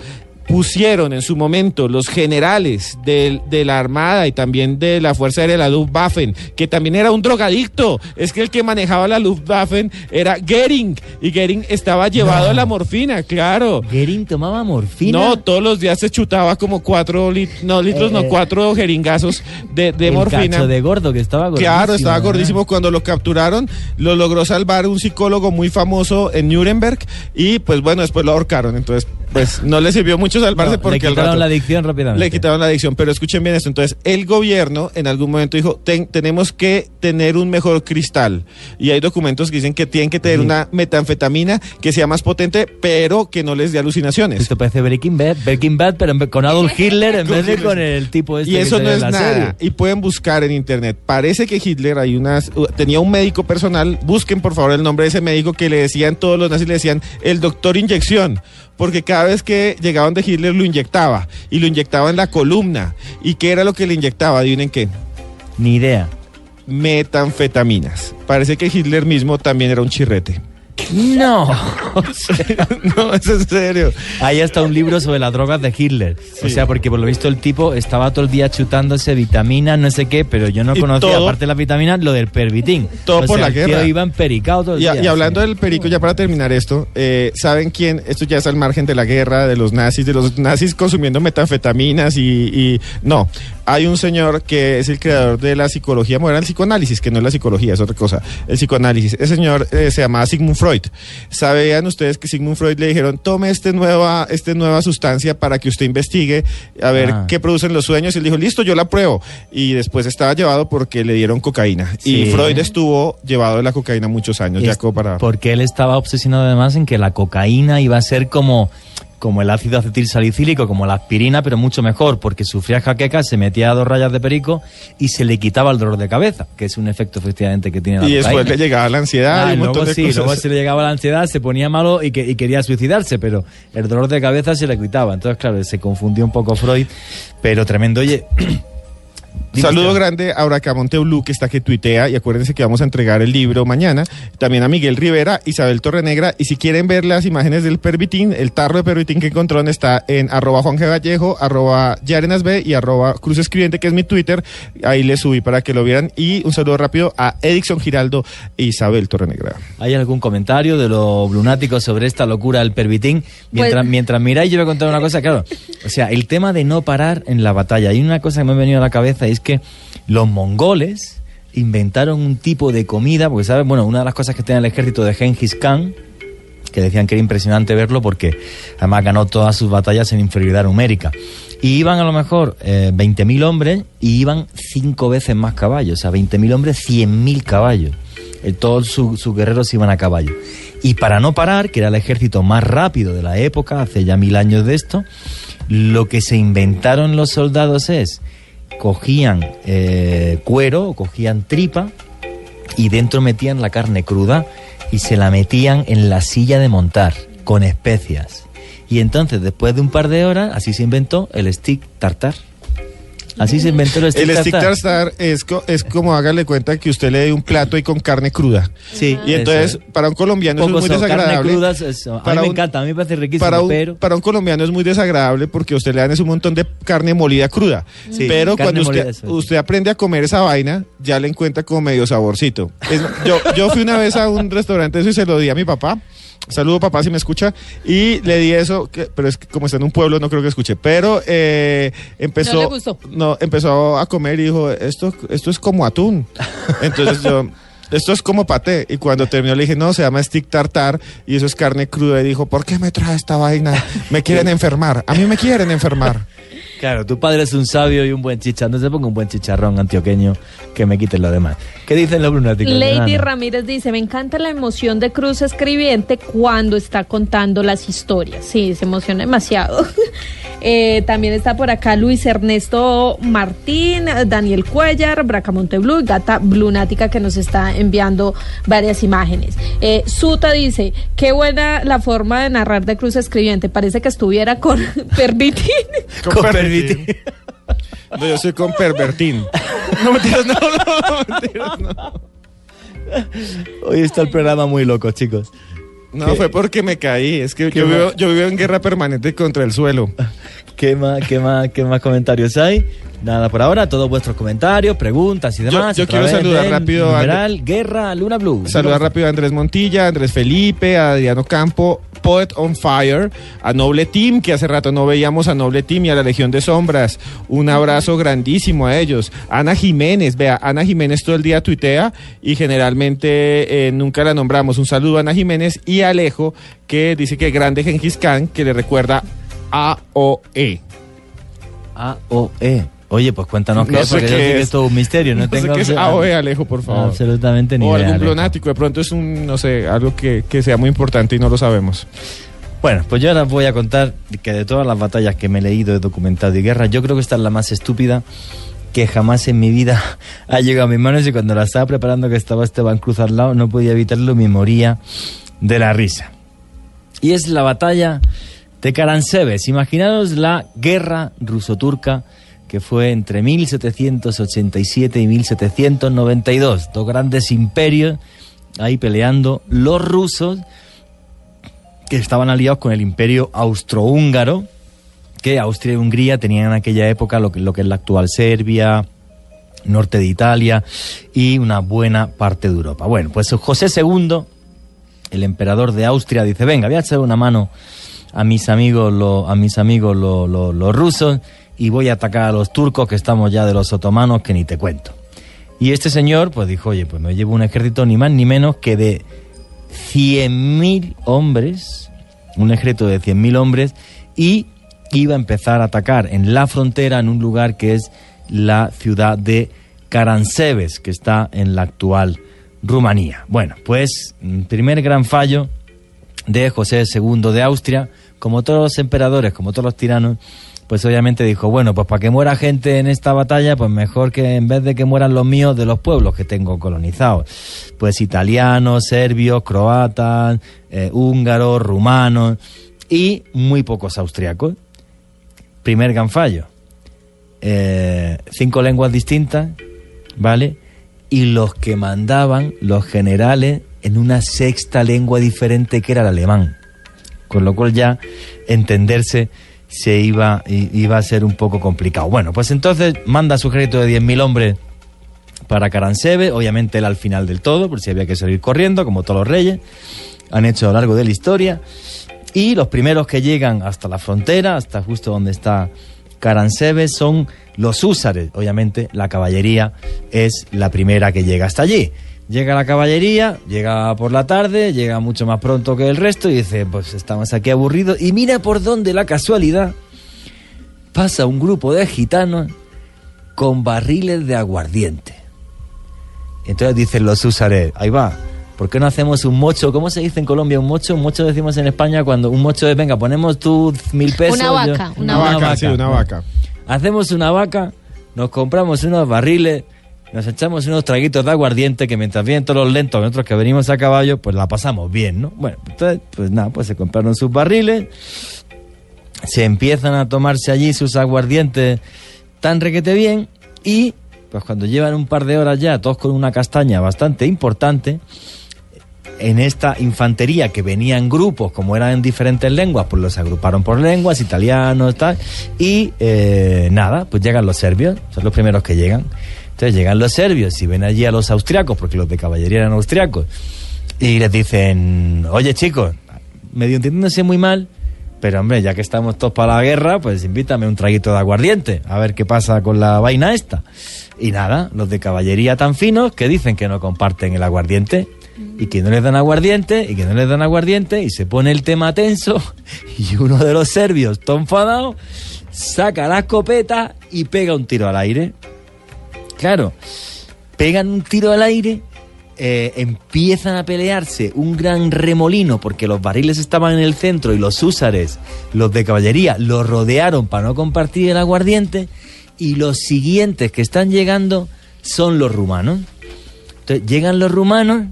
Pusieron en su momento los generales de, la Armada y también de la Fuerza Aérea, la Luftwaffe, que también era un drogadicto. Es que el que manejaba la Luftwaffe era Goering y Goering estaba llevado a la morfina, claro. Goering tomaba morfina. No, todos los días se chutaba como cuatro lit- no, litros, no, Eh, cuatro jeringazos de, de el morfina. cacho de gordo que estaba gordísimo. Claro, estaba ¿verdad? gordísimo. Cuando lo capturaron, lo logró salvar un psicólogo muy famoso en Nuremberg y pues bueno, después lo ahorcaron. Entonces, pues no le sirvió mucho salvarse No, porque le quitaron rato- la adicción rápidamente. le quitaron la adicción, pero escuchen bien esto. Entonces, el gobierno en algún momento dijo, "Ten- tenemos que tener un mejor cristal. Y hay documentos que dicen que tienen que tener una metanfetamina que sea más potente, pero que no les dé alucinaciones. Esto parece Breaking Bad, Breaking Bad, pero en vez- con Adolf Hitler en vez de con el tipo este Y eso no es nada. serie. Y pueden buscar en internet. Parece que Hitler hay unas tenía un médico personal. Busquen por favor el nombre de ese médico que le decían todos los nazis le decían el doctor inyección, porque cada vez que llegaban de Hitler lo inyectaba y lo inyectaba en la columna. ¿Y qué era lo que le inyectaba? Adivinen qué. Ni idea. Metanfetaminas. Parece que Hitler mismo también era un chirrete. No. no, es en serio. Hay hasta un libro sobre las drogas de Hitler. O sea, porque por lo visto el tipo estaba todo el día chutándose vitaminas, no sé qué, pero yo no Y conocía, todo- aparte de las vitaminas, lo del pervitín. Todo O por sea, la el guerra. iba empericado todo el Y, a- día. y hablando del perico, ya para terminar esto, eh, ¿saben quién? Esto ya es al margen de la guerra, de los nazis, de los nazis consumiendo metanfetaminas y, y- No, hay un señor que es el creador de la psicología moderna, el psicoanálisis, que no es la psicología, es otra cosa, el psicoanálisis. Ese señor eh, se llamaba Sigmund Freud. ¿Sabían ustedes que Sigmund Freud le dijeron, tome este nueva, este nueva sustancia para que usted investigue a ver Ah. qué producen los sueños? Y él dijo, listo, yo la pruebo. Y después estaba llevado porque le dieron cocaína. Y. Freud estuvo llevado de la cocaína muchos años, ya como para... Porque él estaba obsesionado además en que la cocaína iba a ser como, como el ácido acetil salicílico, como la aspirina, pero mucho mejor, porque sufría jaquecas, se metía dos rayas de perico y se le quitaba el dolor de cabeza, que es un efecto efectivamente que tiene la Y después le llegaba la ansiedad Ah, y luego sí, cosas. luego se le llegaba la ansiedad, se ponía malo y, que, y quería suicidarse, pero el dolor de cabeza se le quitaba. Entonces, claro, se confundió un poco Freud, pero tremendo. Oye, Saludo usted. grande a Bracamonte Blue, que está que tuitea, y acuérdense que vamos a entregar el libro mañana. También a Miguel Rivera, Isabel Torrenegra, y si quieren ver las imágenes del pervitín, el tarro de pervitín que encontraron está en arroba Juan G. Vallejo, arroba Yarenas B y arroba Cruz Escribiente, que es mi Twitter. Ahí les subí para que lo vieran. Y un saludo rápido a Edixon Giraldo e Isabel Torrenegra. ¿Hay algún comentario de los lunáticos sobre esta locura del pervitín? Mientras, Pues- mientras miráis, yo voy a contar una cosa, claro. O sea, el tema de no parar en la batalla. Hay una cosa que me ha venido a la cabeza y es que los mongoles inventaron un tipo de comida, porque, ¿sabes? Bueno, una de las cosas que tenía el ejército de Genghis Khan, que decían que era impresionante verlo porque además ganó todas sus batallas en inferioridad numérica. Y iban a lo mejor eh, 20.000 hombres y iban cinco veces más caballos. O sea, 20.000 hombres, 100.000 caballos. Eh, todos sus sus guerreros iban a caballo. Y para no parar, que era el ejército más rápido de la época, hace ya mil años de esto, lo que se inventaron los soldados es, cogían eh, cuero cogían tripa y dentro metían la carne cruda y se la metían en la silla de montar con especias. Y entonces, después de un par de horas, así se inventó el stick tartar. Así se inventó el stick El stick tartar. es, co- es como hágale cuenta que usted le dé un plato y con carne cruda. Sí. Y entonces, eso. para un colombiano eso es muy so- carne desagradable. cruda, es- es- a mí Para me un- encanta, a mí me parece riquísimo, para un, pero... para un colombiano es muy desagradable porque usted le dan es un montón de carne molida cruda. Sí, pero cuando usted, eso usted aprende a comer esa vaina, ya le encuentra como medio saborcito. Es- yo, yo fui una vez a un restaurante eso y se lo di a mi papá. Saludo papá si me escucha. Y le di eso, que- pero es que como está en un pueblo no creo que escuche. Pero eh, empezó, No le gustó. no, empezó a comer y dijo, esto, esto es como atún. Entonces yo... Esto es como paté. Y cuando terminó le dije, no, se llama stick tartar y eso es carne cruda. Y dijo, ¿por qué me trae esta vaina? Me quieren enfermar. A mí me quieren enfermar. Claro, tu padre es un sabio y un buen chicharrón. No se ponga un buen chicharrón antioqueño que me quiten lo demás. ¿Qué dicen los lunáticos? Lady? Ramírez dice, me encanta la emoción de Cruz Escribiente cuando está contando las historias. Sí, se emociona demasiado. Eh, también está por acá Luis Ernesto Martín, Daniel Cuellar, Bracamonte Blue y Gata Blunática que nos está enviando varias imágenes. Eh, Suta dice, qué buena la forma de narrar de Cruz Escribiente. Parece que estuviera con Pervitín. Con, No, yo soy con pervertín. No mentiras, no, no, mentiras, no. Hoy está el programa muy loco, chicos. No, ¿Qué? fue porque me caí. Es que ¿Qué yo vivo, yo vivo en guerra permanente contra el suelo. ¿Qué más, qué más, qué más comentarios hay? Nada por ahora, todos vuestros comentarios, preguntas y demás. yo quiero saludar rápido a- Numeral Guerra Luna Blue. Saludar rápido a Andrés Montilla, a Andrés Felipe, a Adriano Campo, Poet on Fire, a Noble Team, que hace rato no veíamos a Noble Team y a la Legión de Sombras. Un abrazo grandísimo a ellos. Ana Jiménez, vea, Ana Jiménez todo el día tuitea y generalmente eh, nunca la nombramos. Un saludo a Ana Jiménez y a Alejo, que dice que grande Gengis Khan, que le recuerda a O E. A o E. Oye, pues cuéntanos qué No es, sé porque yo qué sé que es. es todo un misterio. No, No sé tengo qué es AOE, Alejo, por favor. Absolutamente ni O idea. algún lunático, de pronto es un, no sé, algo que, que sea muy importante y no lo sabemos. Bueno, pues yo ahora voy a contar que de todas las batallas que me he leído, he documentado y guerra, yo creo que esta es la más estúpida que jamás en mi vida ha llegado a mis manos y cuando la estaba preparando que estaba Esteban Cruz al lado no podía evitarlo, me moría de la risa. Y es la batalla de Karansebes. Imaginaros la guerra ruso-turca que fue entre 1787 y 1792. Dos grandes imperios ahí peleando. Los rusos que estaban aliados con el imperio austrohúngaro, que Austria y Hungría tenían en aquella época lo que, lo que es la actual Serbia, norte de Italia y una buena parte de Europa. Bueno, pues José II, el emperador de Austria, dice, venga, voy a echar una mano a mis amigos, lo- a mis amigos lo- lo- los rusos y voy a atacar a los turcos que estamos ya de los otomanos que ni te cuento. Y este señor pues dijo, oye, pues me llevo un ejército ni más ni menos que de 100.000 hombres, un ejército de 100.000 hombres, y iba a empezar a atacar en la frontera, en un lugar que es la ciudad de Karansebes, que está en la actual Rumanía. Bueno, pues, primer gran fallo de José II de Austria, como todos los emperadores, como todos los tiranos, pues obviamente dijo, bueno, pues para que muera gente en esta batalla, pues mejor que en vez de que mueran los míos de los pueblos que tengo colonizados, pues italianos, serbios, croatas, eh, húngaros, rumanos y muy pocos austriacos. Primer gran fallo. Eh, cinco lenguas distintas, ¿vale? Y los que mandaban, los generales, en una sexta lengua diferente que era el alemán. Con lo cual ya entenderse se iba, iba a ser un poco complicado. Bueno, pues entonces manda su ejército de 10.000 hombres para Karansebe, obviamente él al final del todo, por si había que salir corriendo, como todos los reyes, han hecho a lo largo de la historia. Y los primeros que llegan hasta la frontera, hasta justo donde está Karansebe, son los húsares. Obviamente la caballería es la primera que llega hasta allí. Llega la caballería, llega por la tarde, llega mucho más pronto que el resto y dice, pues estamos aquí aburridos. Y mira por dónde la casualidad pasa un grupo de gitanos con barriles de aguardiente. Entonces dicen los húsares, ahí va, ¿por qué no hacemos un mocho? ¿Cómo se dice en Colombia un mocho? Un mocho decimos en España cuando un mocho es, venga, ponemos tú mil pesos. Una yo- vaca, Una, vaca, sí, una vaca. Hacemos una vaca, nos compramos unos barriles, nos echamos unos traguitos de aguardiente que mientras vienen todos los lentos, nosotros que venimos a caballo, pues la pasamos bien, ¿no? Bueno, entonces, pues nada, pues se compraron sus barriles, se empiezan a tomarse allí sus aguardientes tan requete bien y pues cuando llevan un par de horas ya, todos con una castaña bastante importante, en esta infantería que venía en grupos, como eran en diferentes lenguas, pues los agruparon por lenguas, italianos, tal, y eh, nada, pues llegan los serbios, son los primeros que llegan. Llegan los serbios y ven allí a los austriacos, porque los de caballería eran austriacos, y les dicen, oye chicos, medio entendiéndose muy mal, pero hombre, ya que estamos todos para la guerra, pues invítame un traguito de aguardiente, a ver qué pasa con la vaina esta. Y nada, los de caballería tan finos que dicen que no comparten el aguardiente y que no les dan aguardiente y que no les dan aguardiente y se pone el tema tenso y uno de los serbios, todo enfadado, saca la escopeta y pega un tiro al aire. Claro, pegan un tiro al aire, eh, empiezan a pelearse un gran remolino porque los barriles estaban en el centro y los húsares, los de caballería, los rodearon para no compartir el aguardiente y los siguientes que están llegando son los rumanos. Entonces llegan los rumanos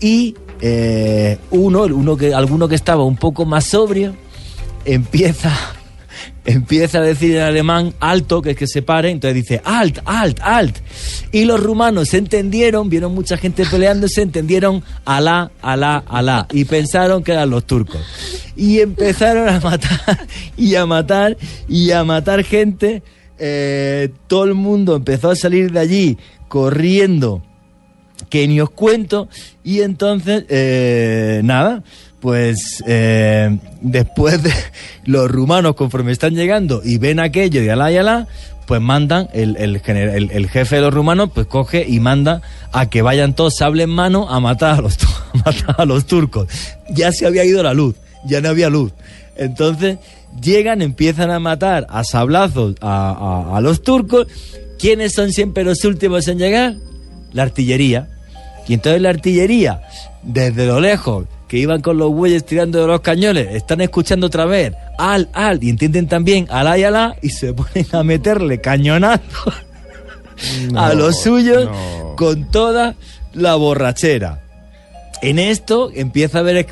y eh, uno, uno que, alguno que estaba un poco más sobrio, empieza, empieza a decir en alemán alto, que es que se pare, entonces dice alt, alt, alt. Y los rumanos se entendieron, vieron mucha gente peleándose, entendieron alá, alá, alá, y pensaron que eran los turcos. Y empezaron a matar, y a matar, y a matar gente. Eh, todo el mundo empezó a salir de allí corriendo que ni os cuento. Y entonces, eh, nada, pues eh, después de los rumanos, conforme están llegando y ven aquello y alá y alá, pues mandan, el, el, el, jefe de los rumanos, pues coge y manda a que vayan todos sable en mano a matar a los, a matar a los turcos. Ya se había ido la luz, ya no había luz. Entonces llegan, empiezan a matar a sablazos a, a, a los turcos. ¿Quiénes son siempre los últimos en llegar? La artillería. Y entonces la artillería, desde lo lejos, que iban con los bueyes tirando de los cañones, están escuchando otra vez al, al, y entienden también alá y alá, y se ponen a meterle cañonazos no, a los suyos no. con toda la borrachera. En esto empieza a haber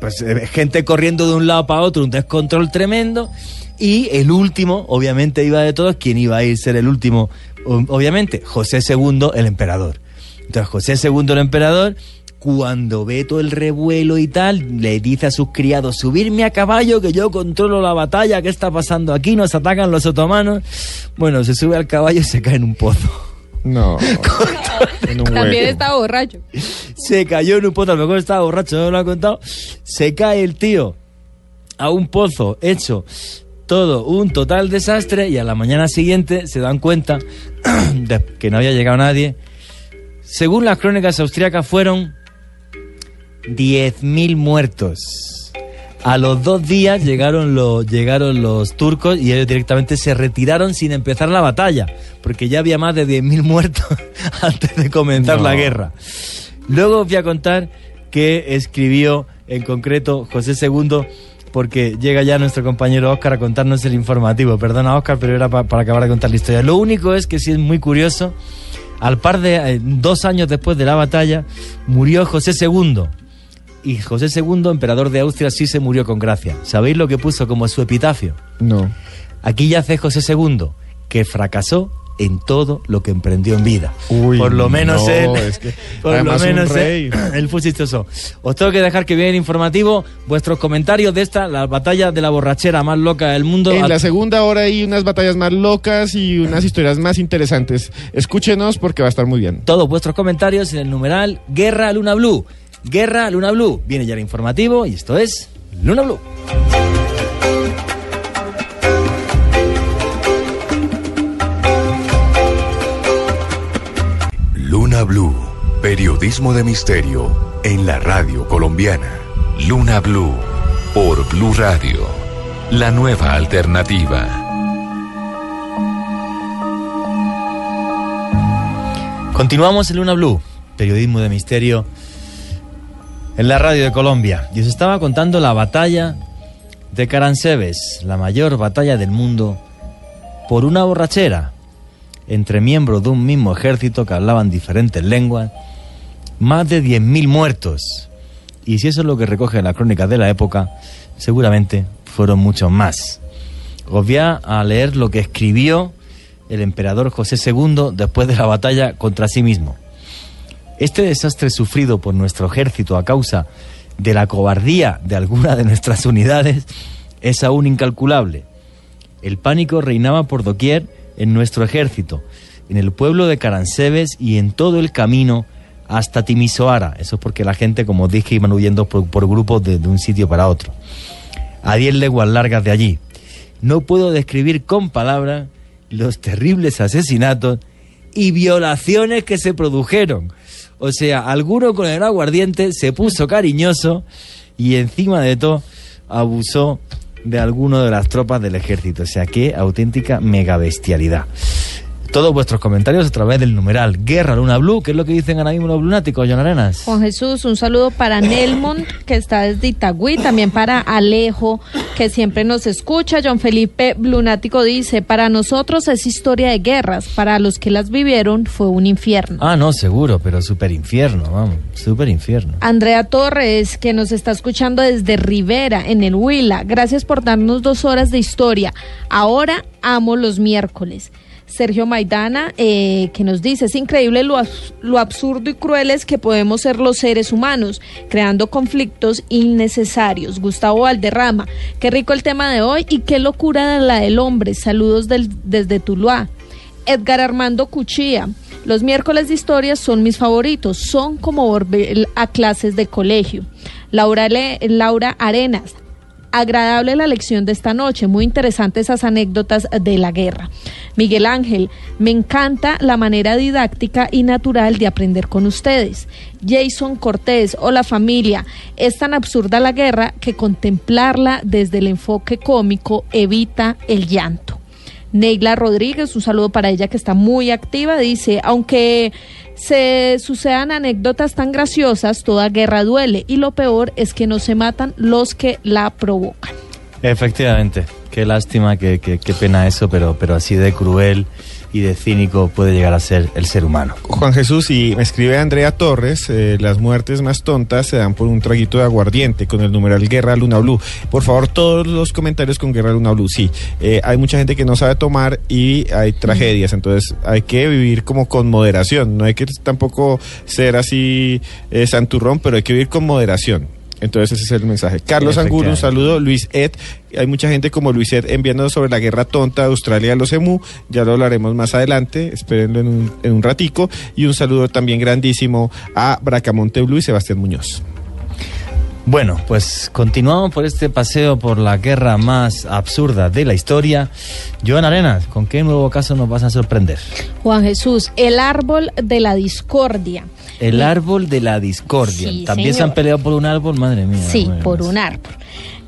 pues, gente corriendo de un lado para otro, un descontrol tremendo. Y el último, obviamente iba de todos, ¿quién iba a ir ser el último? Obviamente, José II, el emperador. Entonces José II, el emperador, cuando ve todo el revuelo y tal, le dice a sus criados, subirme a caballo que yo controlo la batalla, ¿qué está pasando aquí? Nos atacan los otomanos. Bueno, se sube al caballo y se cae en un pozo. No. en un También estaba borracho. Se cayó en un pozo, a lo mejor estaba borracho, no lo ha contado. Se cae el tío a un pozo hecho todo un total desastre y a la mañana siguiente se dan cuenta de que no había llegado nadie. Según las crónicas austriacas fueron 10.000 muertos. A los dos días llegaron los, llegaron los turcos y ellos directamente se retiraron sin empezar la batalla, porque ya había más de 10.000 muertos antes de comenzar no. la guerra. Luego os voy a contar que escribió en concreto José II, porque llega ya nuestro compañero Oscar a contarnos el informativo. Perdona Oscar, pero era pa para acabar de contar la historia. Lo único es que sí es muy curioso, al par de eh, dos años después de la batalla, murió José II y José II, emperador de Austria, sí se murió con gracia. ¿Sabéis lo que puso como su epitafio? No. Aquí yace José II, que fracasó en todo lo que emprendió en vida. Uy, por lo menos no, él, es que por lo menos él, él fue chistoso. Os tengo que dejar que viene informativo vuestros comentarios de esta, la batalla de la borrachera más loca del mundo. En la segunda hora hay unas batallas más locas y unas historias más interesantes. Escúchenos porque va a estar muy bien. Todos vuestros comentarios en el numeral Guerra Luna Blue. Guerra Luna Blue. Viene ya el informativo y esto es Luna Blue. Luna Blue, periodismo de misterio en la radio colombiana. Luna Blue, por Blue Radio, la nueva alternativa. Continuamos en Luna Blue, periodismo de misterio en la radio de Colombia. Y os estaba contando la batalla de Caransebes, la mayor batalla del mundo, por una borrachera entre miembros de un mismo ejército que hablaban diferentes lenguas, más de 10.000 muertos. Y si eso es lo que recoge la crónica de la época, seguramente fueron muchos más. Os voy a leer lo que escribió el emperador José II después de la batalla contra sí mismo. Este desastre sufrido por nuestro ejército a causa de la cobardía de alguna de nuestras unidades es aún incalculable. El pánico reinaba por doquier en nuestro ejército, en el pueblo de Caransebes y en todo el camino hasta Timisoara. Eso es porque la gente, como dije, iban huyendo por, por grupos de, de un sitio para otro. A diez leguas largas de allí. No puedo describir con palabras los terribles asesinatos y violaciones que se produjeron. O sea, alguno con el aguardiente se puso cariñoso y encima de todo abusó de alguno de las tropas del ejército. O sea, qué auténtica mega bestialidad. Todos vuestros comentarios a través del numeral Guerra Luna Blue, que es lo que dicen ahora mismo los lunáticos, John Arenas. Juan Jesús, un saludo para Nelmon, que está desde Itagüí, también para Alejo, que siempre nos escucha. John Felipe Lunático dice, para nosotros es historia de guerras, para los que las vivieron fue un infierno. Ah, no, seguro, pero súper infierno, vamos, súper infierno. Andrea Torres, que nos está escuchando desde Rivera, en el Huila. Gracias por darnos dos horas de historia. Ahora amo los miércoles. Sergio Maidana, eh, que nos dice, es increíble lo, lo absurdo y crueles que podemos ser los seres humanos, creando conflictos innecesarios. Gustavo Valderrama, qué rico el tema de hoy y qué locura la del hombre. Saludos desde Tuluá. Edgar Armando Cuchilla. Los miércoles de historias son mis favoritos, son como volver a clases de colegio. Laura, Le- Laura Arenas, agradable la lección de esta noche, muy interesantes esas anécdotas de la guerra. Miguel Ángel, me encanta la manera didáctica y natural de aprender con ustedes. Jason Cortés, hola familia, es tan absurda la guerra que contemplarla desde el enfoque cómico evita el llanto. Neila Rodríguez, un saludo para ella que está muy activa, dice, aunque se sucedan anécdotas tan graciosas, toda guerra duele y lo peor es que no se matan los que la provocan. Efectivamente, qué lástima, qué, qué- qué pena eso, pero, pero así de cruel y de cínico puede llegar a ser el ser humano. Juan Jesús, y me escribe Andrea Torres, eh, las muertes más tontas se dan por un traguito de aguardiente con el numeral Guerra Luna Blue. Por favor, todos los comentarios con Guerra Luna Blue. Sí, eh, hay mucha gente que no sabe tomar y hay tragedias, entonces hay que vivir como con moderación. No hay que tampoco ser así eh, santurrón, pero hay que vivir con moderación. Entonces ese es el mensaje. Carlos Angulo, un saludo. Luis Ed, hay mucha gente como Luis Ed enviando sobre la guerra tonta de Australia a los EMU. Ya lo hablaremos más adelante, espérenlo en un, en un ratico. Y un saludo también grandísimo a Bracamonte Blue y Sebastián Muñoz. Bueno, pues continuamos por este paseo por la guerra más absurda de la historia. Joan Arenas, ¿con qué nuevo caso nos vas a sorprender? Juan Jesús, el árbol de la discordia. El árbol de la discordia. Sí, También se han peleado por un árbol, madre mía. Sí, por un árbol.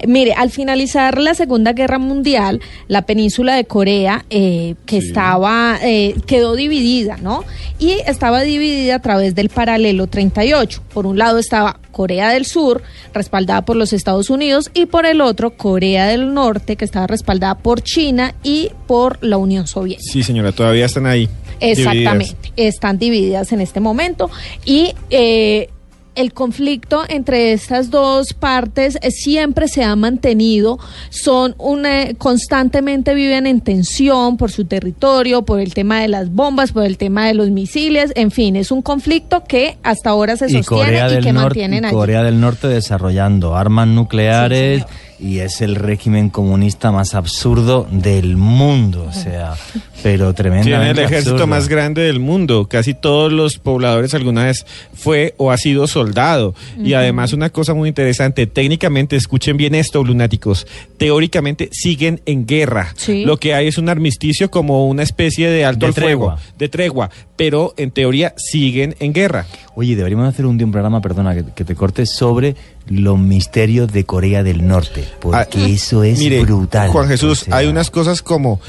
Mire, al finalizar la Segunda Guerra Mundial, la península de Corea, eh, que estaba, eh, quedó dividida, ¿no? Y estaba dividida a través del paralelo 38. Por un lado estaba Corea del Sur, respaldada por los Estados Unidos, y por el otro Corea del Norte, que estaba respaldada por China y por la Unión Soviética. Sí, señora, todavía están ahí. Exactamente, divididas. están divididas en este momento. Y eh, el conflicto entre estas dos partes eh, siempre se ha mantenido, son una, constantemente viven en tensión por su territorio, por el tema de las bombas, por el tema de los misiles, en fin, es un conflicto que hasta ahora se y sostiene Corea, y del que Norte, mantienen allí. Corea del Norte desarrollando armas nucleares y es el régimen comunista más absurdo del mundo, o sea, pero Tiene tremendamente el ejército absurdo. más grande del mundo. Casi todos los pobladores alguna vez fue o ha sido soldado. Y además una cosa muy interesante, técnicamente, escuchen bien esto, lunáticos, teóricamente siguen en guerra. Sí. Lo que hay es un armisticio como una especie de alto De al fuego, tregua. de tregua, pero en teoría siguen en guerra. Oye, deberíamos hacer un día un programa, perdona que, que te corte, sobre los misterios de Corea del Norte, porque Ah, eso es mire, brutal. Juan Jesús, O sea, hay unas cosas como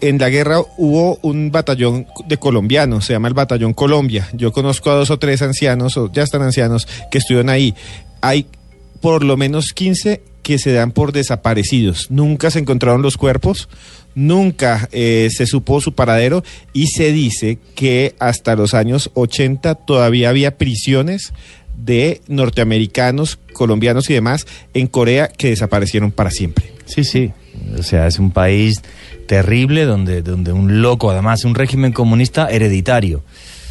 en la guerra hubo un batallón de colombianos, se llama el Batallón Colombia. Yo conozco a dos o tres ancianos, o ya están ancianos, que estuvieron ahí. Hay por lo menos 15 que se dan por desaparecidos. Nunca se encontraron los cuerpos, nunca eh, se supo su paradero y se dice que hasta los años 80 todavía había prisiones de norteamericanos, colombianos y demás en Corea que desaparecieron para siempre. Sí, sí. O sea, es un país terrible donde, donde un loco, además un régimen comunista hereditario.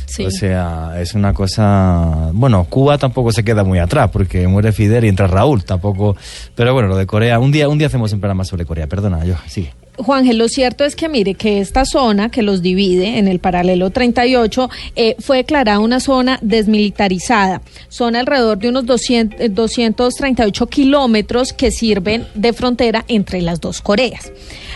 Sí. O sea, es una cosa... Bueno, Cuba tampoco se queda muy atrás porque muere Fidel y entra Raúl, tampoco... Pero bueno, lo de Corea, un día, un día hacemos un programa sobre Corea, perdona, yo, sigue. Juan, lo cierto es que mire que esta zona que los divide en el paralelo 38 eh, fue declarada una zona desmilitarizada. Son alrededor de unos 200, eh, 238 kilómetros que sirven de frontera entre las dos Coreas.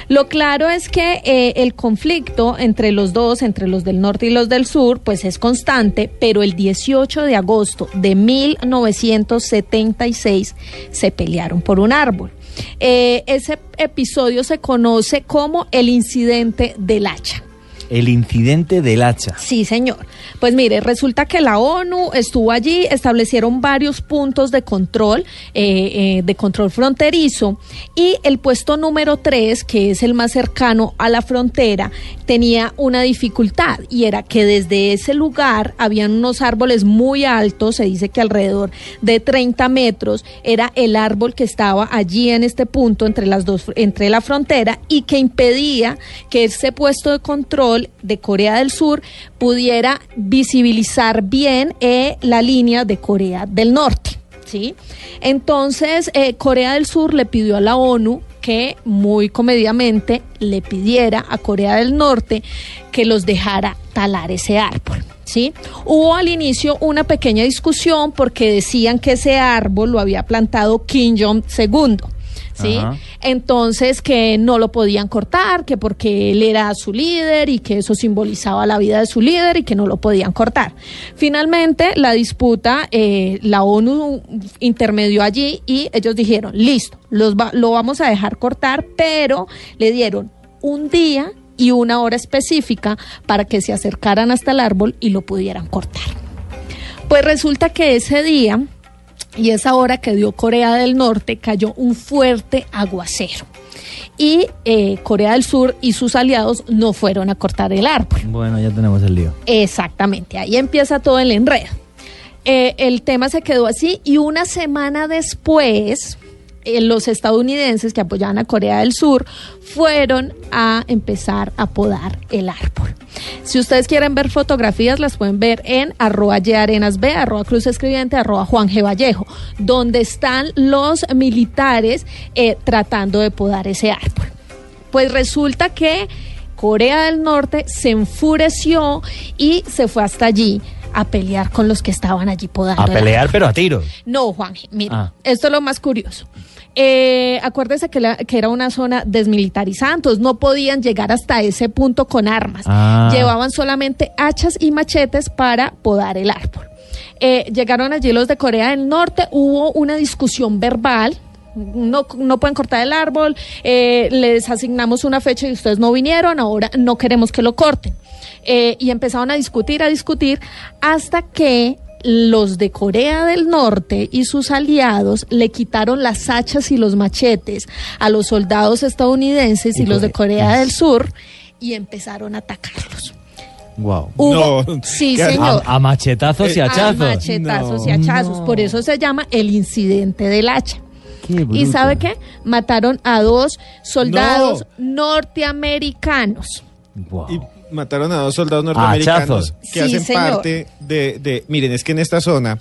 Lo claro es que eh, el conflicto entre los dos, entre los del norte y los del sur, pues es constante, pero el 18 de agosto de 1976 se pelearon por un árbol. Eh, ese episodio se conoce como el incidente del hacha. El incidente del hacha. Sí, señor. Pues mire, resulta que la ONU estuvo allí, establecieron varios puntos de control, eh, eh, de control fronterizo, y el puesto número 3, que es el más cercano a la frontera, tenía una dificultad, y era que desde ese lugar habían unos árboles muy altos, se dice que alrededor de 30 metros, era el árbol que estaba allí en este punto entre las dos, entre la frontera, y que impedía que ese puesto de control de Corea del Sur pudiera visibilizar bien eh, la línea de Corea del Norte. ¿sí? Entonces, eh, Corea del Sur le pidió a la ONU que muy comedidamente le pidiera a Corea del Norte que los dejara talar ese árbol. ¿Sí? Hubo al inicio una pequeña discusión porque decían que ese árbol lo había plantado Kim Jong II. ¿Sí? Ajá. Entonces que no lo podían cortar, que porque él era su líder y que eso simbolizaba la vida de su líder y que no lo podían cortar. Finalmente, la disputa, eh, la ONU intermedió allí y ellos dijeron, listo, los va- lo vamos a dejar cortar, pero le dieron un día y una hora específica para que se acercaran hasta el árbol y lo pudieran cortar. Pues resulta que ese día y esa hora que dio Corea del Norte cayó un fuerte aguacero. Y eh, Corea del Sur y sus aliados no fueron a cortar el árbol. Bueno, ya tenemos el lío. Exactamente, ahí empieza todo el enredo. Eh, el tema se quedó así y una semana después eh, los estadounidenses que apoyaban a Corea del Sur fueron a empezar a podar el árbol. Si ustedes quieren ver fotografías, las pueden ver en arroba yarenasb, arroba cruz escribiente, arroba Juan G. Vallejo, donde están los militares eh, tratando de podar ese árbol. Pues resulta que Corea del Norte se enfureció y se fue hasta allí a pelear con los que estaban allí podando. A el pelear, pero a tiro. No, Juan, mira, Ah. esto es lo más curioso. Eh, acuérdese que, la- que era una zona desmilitarizada, entonces no podían llegar hasta ese punto con armas. Ah. Llevaban solamente hachas y machetes para podar el árbol. Eh, llegaron allí los de Corea del Norte, hubo una discusión verbal. No, no pueden cortar el árbol, eh, les asignamos una fecha y ustedes no vinieron, ahora no queremos que lo corten. Eh, y empezaron a discutir, a discutir, hasta que los de Corea del Norte y sus aliados le quitaron las hachas y los machetes a los soldados estadounidenses y, los de Corea del Sur y empezaron a atacarlos. Wow. Hubo- sí, señor. A, a machetazos y A hachazos. machetazos y hachazos. Por eso se llama el incidente del hacha. Qué ¿Y sabe qué? Mataron a dos soldados norteamericanos. Y mataron a dos soldados norteamericanos que Sí, hacen señor. parte de, de- Miren, es que en esta zona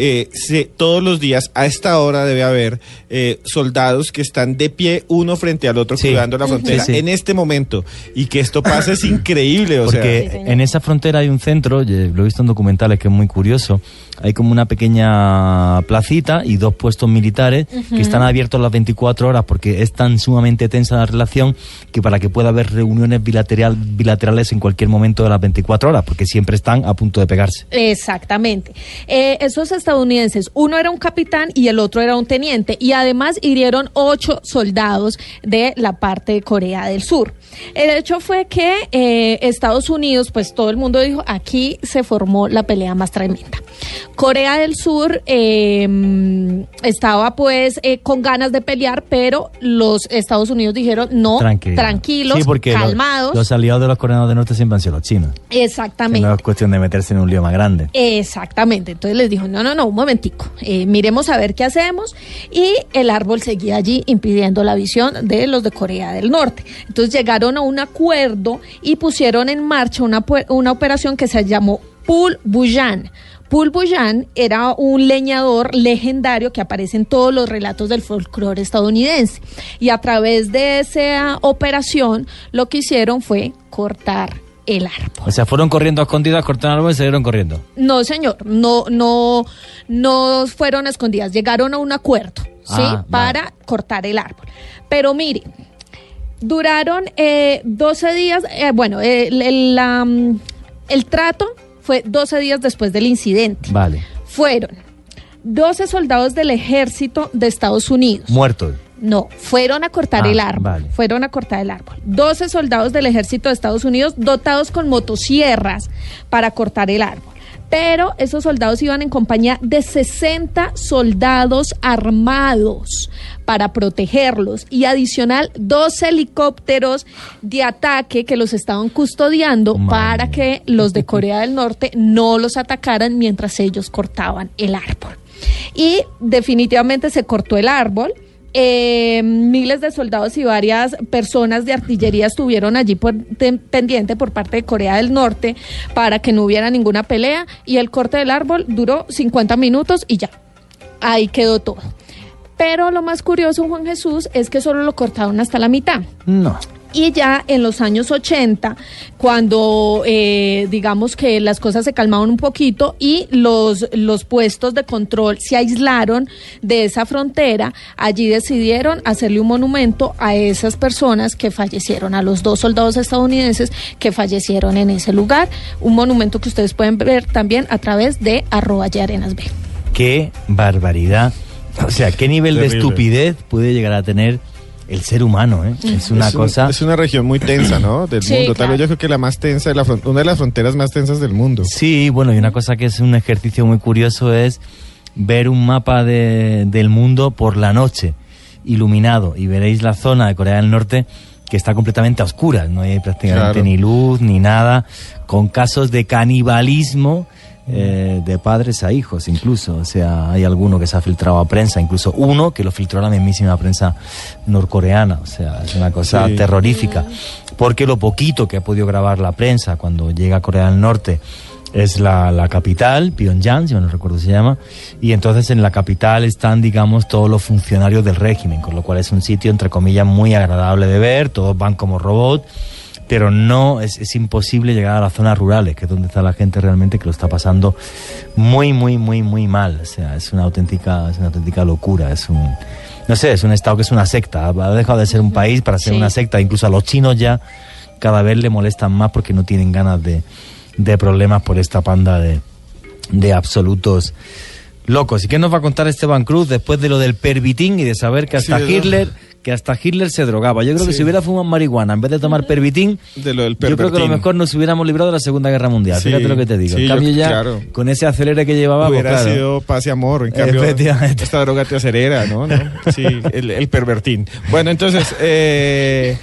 eh, se- todos los días a esta hora debe haber eh, soldados que están de pie uno frente al otro cuidando la frontera Sí, sí. en este momento. Y que esto pase es increíble. O Porque sea, en esa frontera hay un centro, lo he visto en documentales que es muy curioso, hay como una pequeña placita y dos puestos militares que están abiertos las 24 horas porque es tan sumamente tensa la relación que para que pueda haber reuniones bilateral, bilaterales en cualquier momento de las 24 horas, porque siempre están a punto de pegarse. Exactamente. Eh, esos estadounidenses, uno era un capitán y el otro era un teniente, y además hirieron ocho soldados de la parte de Corea del Sur. El hecho fue que eh, Estados Unidos, pues todo el mundo dijo, aquí se formó la pelea más tremenda. Corea del Sur eh, estaba pues eh, con ganas de pelear, pero los Estados Unidos dijeron, no, Tranquilo. tranquilos, Sí, porque lo- calmados. Los, aliados de los coreanos del norte siempre han sido los chinos. Exactamente. no es cuestión de meterse en un lío más grande. Exactamente. Entonces les dijo, no, no, no, un momentico, eh, miremos a ver qué hacemos. Y el árbol seguía allí impidiendo la visión de los de Corea del Norte. Entonces llegaron a un acuerdo y pusieron en marcha una, una operación que se llamó Pul Buyan. Pul Buyan era un leñador legendario que aparece en todos los relatos del folclore estadounidense. Y a través de esa operación, lo que hicieron fue cortar el árbol. O sea, fueron corriendo a escondidas, cortaron el árbol y salieron corriendo. No, señor, no, no, no fueron escondidas, llegaron a un acuerdo, ¿sí? Ah, Para cortar el árbol. Pero mire, duraron eh, 12 días, eh, bueno, el, el, la, mm, el trato fue 12 días después del incidente. Vale. Fueron 12 soldados del ejército de Estados Unidos. Muertos. No, fueron a cortar Ah, el árbol. vale. Fueron a cortar el árbol. 12 soldados del ejército de Estados Unidos dotados con motosierras para cortar el árbol. Pero esos soldados iban en compañía de 60 soldados armados para protegerlos y adicional dos helicópteros de ataque que los estaban custodiando para que los de Corea del Norte no los atacaran mientras ellos cortaban el árbol. Y definitivamente se cortó el árbol. Eh, miles de soldados y varias personas de artillería estuvieron allí por, pendiente por parte de Corea del Norte para que no hubiera ninguna pelea y el corte del árbol duró 50 minutos y ya. Ahí quedó todo. Pero lo más curioso, Juan Jesús, es que solo lo cortaron hasta la mitad. No. Y ya en los años 80, cuando eh, digamos que las cosas se calmaron un poquito y los, los puestos de control se aislaron de esa frontera, allí decidieron hacerle un monumento a esas personas que fallecieron, a los dos soldados estadounidenses que fallecieron en ese lugar. Un monumento que ustedes pueden ver también a través de arroba y arenas B. Qué barbaridad. O sea, qué nivel de estupidez puede llegar a tener el ser humano, ¿eh? Es una Es un- cosa... es una región muy tensa, ¿no? Del Sí, mundo. Tal claro. vez yo creo que la más tensa, de la una de las fronteras más tensas del mundo. Sí, bueno, y una cosa que es un ejercicio muy curioso es ver un mapa de- del mundo por la noche, iluminado, y veréis la zona de Corea del Norte que está completamente a oscuras, no hay prácticamente Claro. ni luz ni nada, con casos de canibalismo eh, de padres a hijos incluso, o sea, hay alguno que se ha filtrado a prensa, incluso uno que lo filtró a la mismísima prensa norcoreana, o sea, es una cosa Sí. terrorífica, porque lo poquito que ha podido grabar la prensa cuando llega a Corea del Norte es la, la capital, Pyongyang, si no recuerdo se llama, y entonces en la capital están, digamos, todos los funcionarios del régimen, con lo cual es un sitio, entre comillas, muy agradable de ver, todos van como robots, pero no, es, es imposible llegar a las zonas rurales, que es donde está la gente realmente que lo está pasando muy, muy, muy, muy mal, o sea, es una auténtica, es una auténtica locura, es un... No sé, es un estado que es una secta, ha dejado de ser un país para ser Sí. una secta, incluso a los chinos ya cada vez le molestan más porque no tienen ganas de, de problemas por esta panda de, de absolutos locos. ¿Y qué nos va a contar Esteban Cruz después de lo del pervitín y de saber que hasta. Hitler que hasta Hitler se drogaba? Yo creo que si hubiera fumado marihuana en vez de tomar pervitín, De lo del yo creo que a lo mejor nos hubiéramos librado de la Segunda Guerra Mundial. Sí, Fíjate lo que te digo. en yo- cambio ya claro. con ese acelere que llevaba, pues, Hubiera claro. sido paz y amor. En cambio, esta droga te acelera, ¿no? ¿No? Sí, el, el pervertín. Bueno, entonces, eh,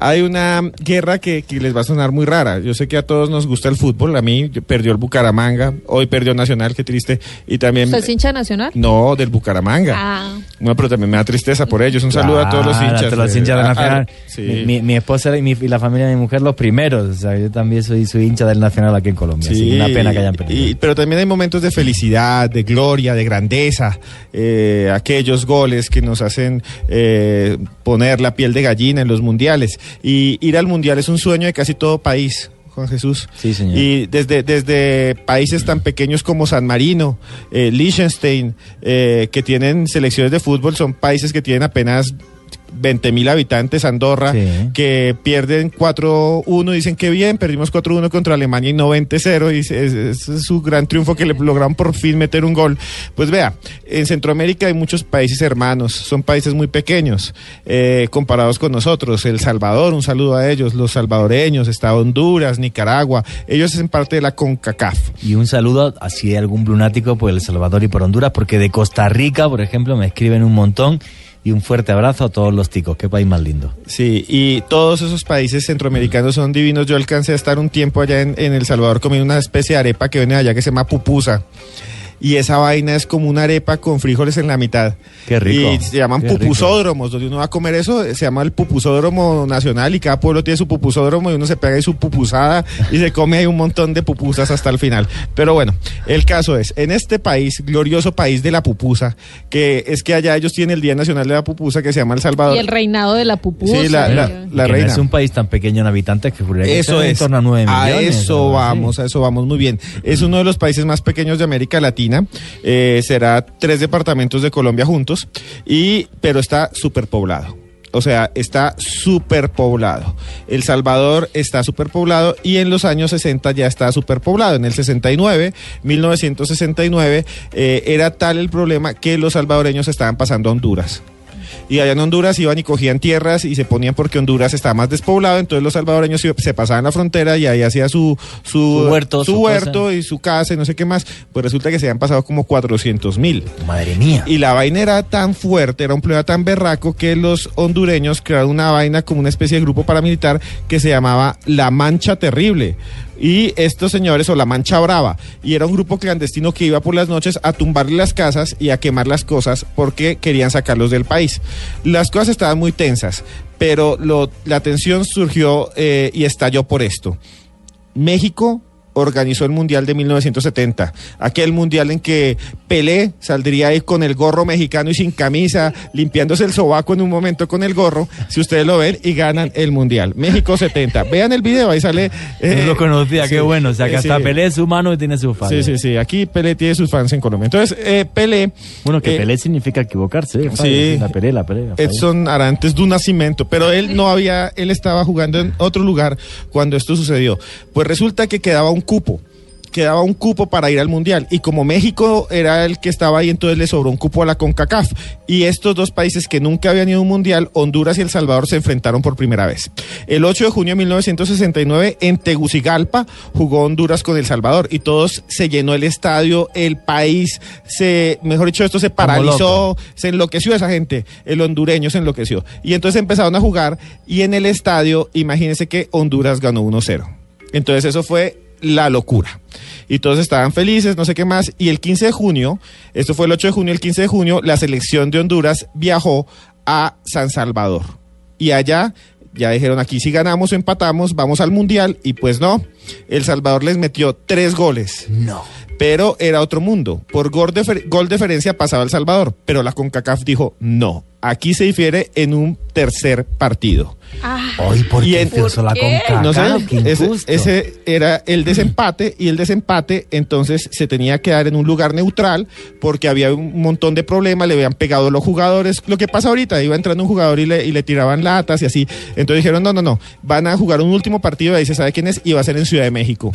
hay una guerra que, que les va a sonar muy rara. Yo sé que a todos nos gusta el fútbol. A mí perdió el Bucaramanga. Hoy perdió Nacional, qué triste. Y también... ¿Usted es hincha nacional? No, del Bucaramanga. Ah. No, pero también me da tristeza por ellos. Un saludo a todos los hinchas. a todos los hinchas de a- a- Nacional. sí. Mi, mi- mi esposa y, mi- y la familia de mi mujer los primeros. O sea, yo también soy, soy hincha del Nacional aquí en Colombia. así que una pena que hayan perdido. y- pero también hay momentos de felicidad, de gloria, de grandeza. eh, aquellos goles que nos hacen eh, poner la piel de gallina en los mundiales. Y ir al mundial es un sueño de casi todo país. Juan Jesús. Sí, señor. Y desde, desde países tan pequeños como San Marino, eh, Liechtenstein, eh, que tienen selecciones de fútbol, son países que tienen apenas 20 mil habitantes, Andorra, Sí. que pierden 4-1, dicen que bien, perdimos 4-1 contra Alemania y no 20-0, y es, su gran triunfo que le lograron por fin meter un gol. Pues vea, en Centroamérica hay muchos países hermanos, son países muy pequeños eh, comparados con nosotros. El Salvador, un saludo a ellos, los salvadoreños, está Honduras, Nicaragua, ellos hacen parte de la CONCACAF. Y un saludo, así hay algún lunático por El Salvador y por Honduras, porque de Costa Rica, por ejemplo, me escriben un montón. Y un fuerte abrazo a todos los ticos. Qué país más lindo. Sí, y todos esos países centroamericanos son divinos. Yo alcancé a estar un tiempo allá en, El Salvador comiendo una especie de arepa que viene allá que se llama pupusa. Y esa vaina es como una arepa con frijoles en la mitad. Qué rico. Y se llaman Qué rico. pupusódromos, donde uno va a comer eso, se llama el pupusódromo nacional y cada pueblo tiene su pupusódromo y uno se pega ahí su pupusada y se come ahí un montón de pupusas hasta el final. Pero bueno, el caso es, en este país, glorioso país de la pupusa, que es que allá ellos tienen el Día Nacional de la Pupusa que se llama El Salvador. Y el reinado de la pupusa. Sí, la- la- la Que no reina. es un país tan pequeño en habitantes que Eso es. en torno a 9 millones. A eso vamos, a eso vamos muy bien. Es uno de los países más pequeños de América Latina. Eh, será tres departamentos de Colombia juntos, y, pero está superpoblado. O sea, está superpoblado. El Salvador está superpoblado y en los años 60 ya está superpoblado. En el 69, 1969, eh, era tal el problema que los salvadoreños estaban pasando a Honduras. Y allá en Honduras iban y cogían tierras y se ponían porque Honduras estaba más despoblado, entonces los salvadoreños se- pasaban la frontera y ahí hacía su, su, Su huerto, su su huerto y su casa y no sé qué más. Pues resulta que se habían pasado como 400 mil. Madre mía. Y la vaina era tan fuerte, era un problema tan berraco que los hondureños crearon una vaina como una especie de grupo paramilitar que se llamaba La Mancha Terrible. Y estos señores, o la Mancha Brava, y era un grupo clandestino que iba por las noches a tumbarle las casas y a quemar las cosas porque querían sacarlos del país. Las cosas estaban muy tensas, pero la tensión surgió eh, y estalló por esto. México organizó el Mundial de 1970, aquel Mundial en que Pelé saldría ahí con el gorro mexicano y sin camisa, limpiándose el sobaco en un momento con el gorro, si ustedes lo ven, y ganan el Mundial. México 70. Vean el video, ahí sale... eh, no lo conocía, qué bueno. O sea, que eh, hasta sí. Pelé es humano y tiene su fan. Sí, sí, sí. Aquí Pelé tiene sus fans en Colombia. Entonces, eh, Pelé... Bueno, que eh, Pelé significa equivocarse. ¿eh? Sí. La Pelé, la Pelé. la. Edson Arantes de un nacimiento, pero él no había, él estaba jugando en otro lugar cuando esto sucedió. Pues resulta que quedaba un cupo, quedaba un cupo para ir al Mundial y como México era el que estaba ahí, entonces le sobró un cupo a la CONCACAF. Y estos dos países que nunca habían ido a un Mundial, Honduras y El Salvador, se enfrentaron por primera vez. El 8 de junio de 1969 en Tegucigalpa jugó Honduras con El Salvador y todos se llenó el estadio, el país se, mejor dicho, esto se paralizó, se enloqueció esa gente, el hondureño se enloqueció. Y entonces empezaron a jugar y en el estadio, imagínense que Honduras ganó 1-0. Entonces eso fue la locura. Y todos estaban felices, no sé qué más. Y el 15 de junio, esto fue el 8 de junio, el 15 de junio, la selección de Honduras viajó a San Salvador. Y allá ya dijeron aquí si ganamos o empatamos, vamos al Mundial. Y pues no, El Salvador les metió tres goles. No. Pero era otro mundo. Por gol, de, gol diferencia pasaba El Salvador. Pero la CONCACAF dijo no. Aquí se difiere en un tercer partido. ¿Por Y qué la ¿Por qué? CONCACAF? No sé, Qué ese, ese era el desempate y el desempate entonces se tenía que dar en un lugar neutral porque había un montón de problemas, le habían pegado los jugadores, lo que pasa ahorita, iba entrando un jugador y le, y le tiraban latas y así, entonces dijeron no, no, no, van a jugar un último partido, ahí se sabe quién es y va a ser en Ciudad de México.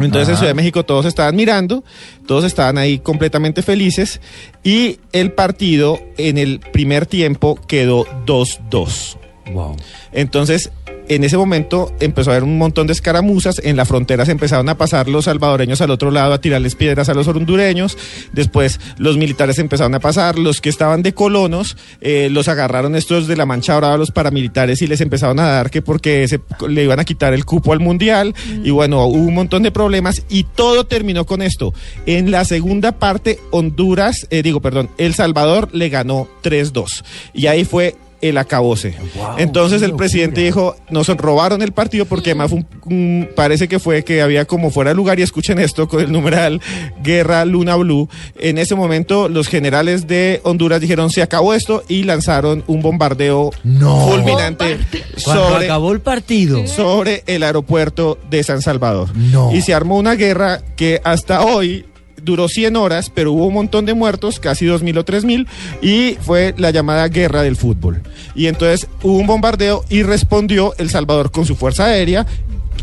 Entonces en Ah. Ciudad de México todos estaban mirando, todos estaban ahí completamente felices y el partido en el primer tiempo quedó 2-2. Wow. Entonces, en ese momento empezó a haber un montón de escaramuzas, en la frontera se empezaron a pasar los salvadoreños al otro lado a tirarles piedras a los hondureños, después los militares empezaron a pasar, los que estaban de colonos eh, los agarraron estos de la mancha brava, los paramilitares y les empezaron a dar que porque se, le iban a quitar el cupo al mundial y bueno, hubo un montón de problemas y todo terminó con esto. En la segunda parte, Honduras, eh, digo, perdón, El Salvador le ganó 3-2 y ahí fue el acabose. Entonces el presidente dijo, nos robaron el partido porque además fue un- un- parece que fue que había como fuera de lugar y escuchen esto con el numeral Guerra Luna Blue. En ese momento los generales de Honduras dijeron se acabó esto y lanzaron un bombardeo No. fulminante sobre, acabó el partido. sobre el aeropuerto de San Salvador. No. Y se armó una guerra que hasta hoy duró 100 horas, pero hubo un montón de muertos, casi 2.000 o 3.000, y fue la llamada guerra del fútbol. Y entonces hubo un bombardeo y respondió El Salvador con su fuerza aérea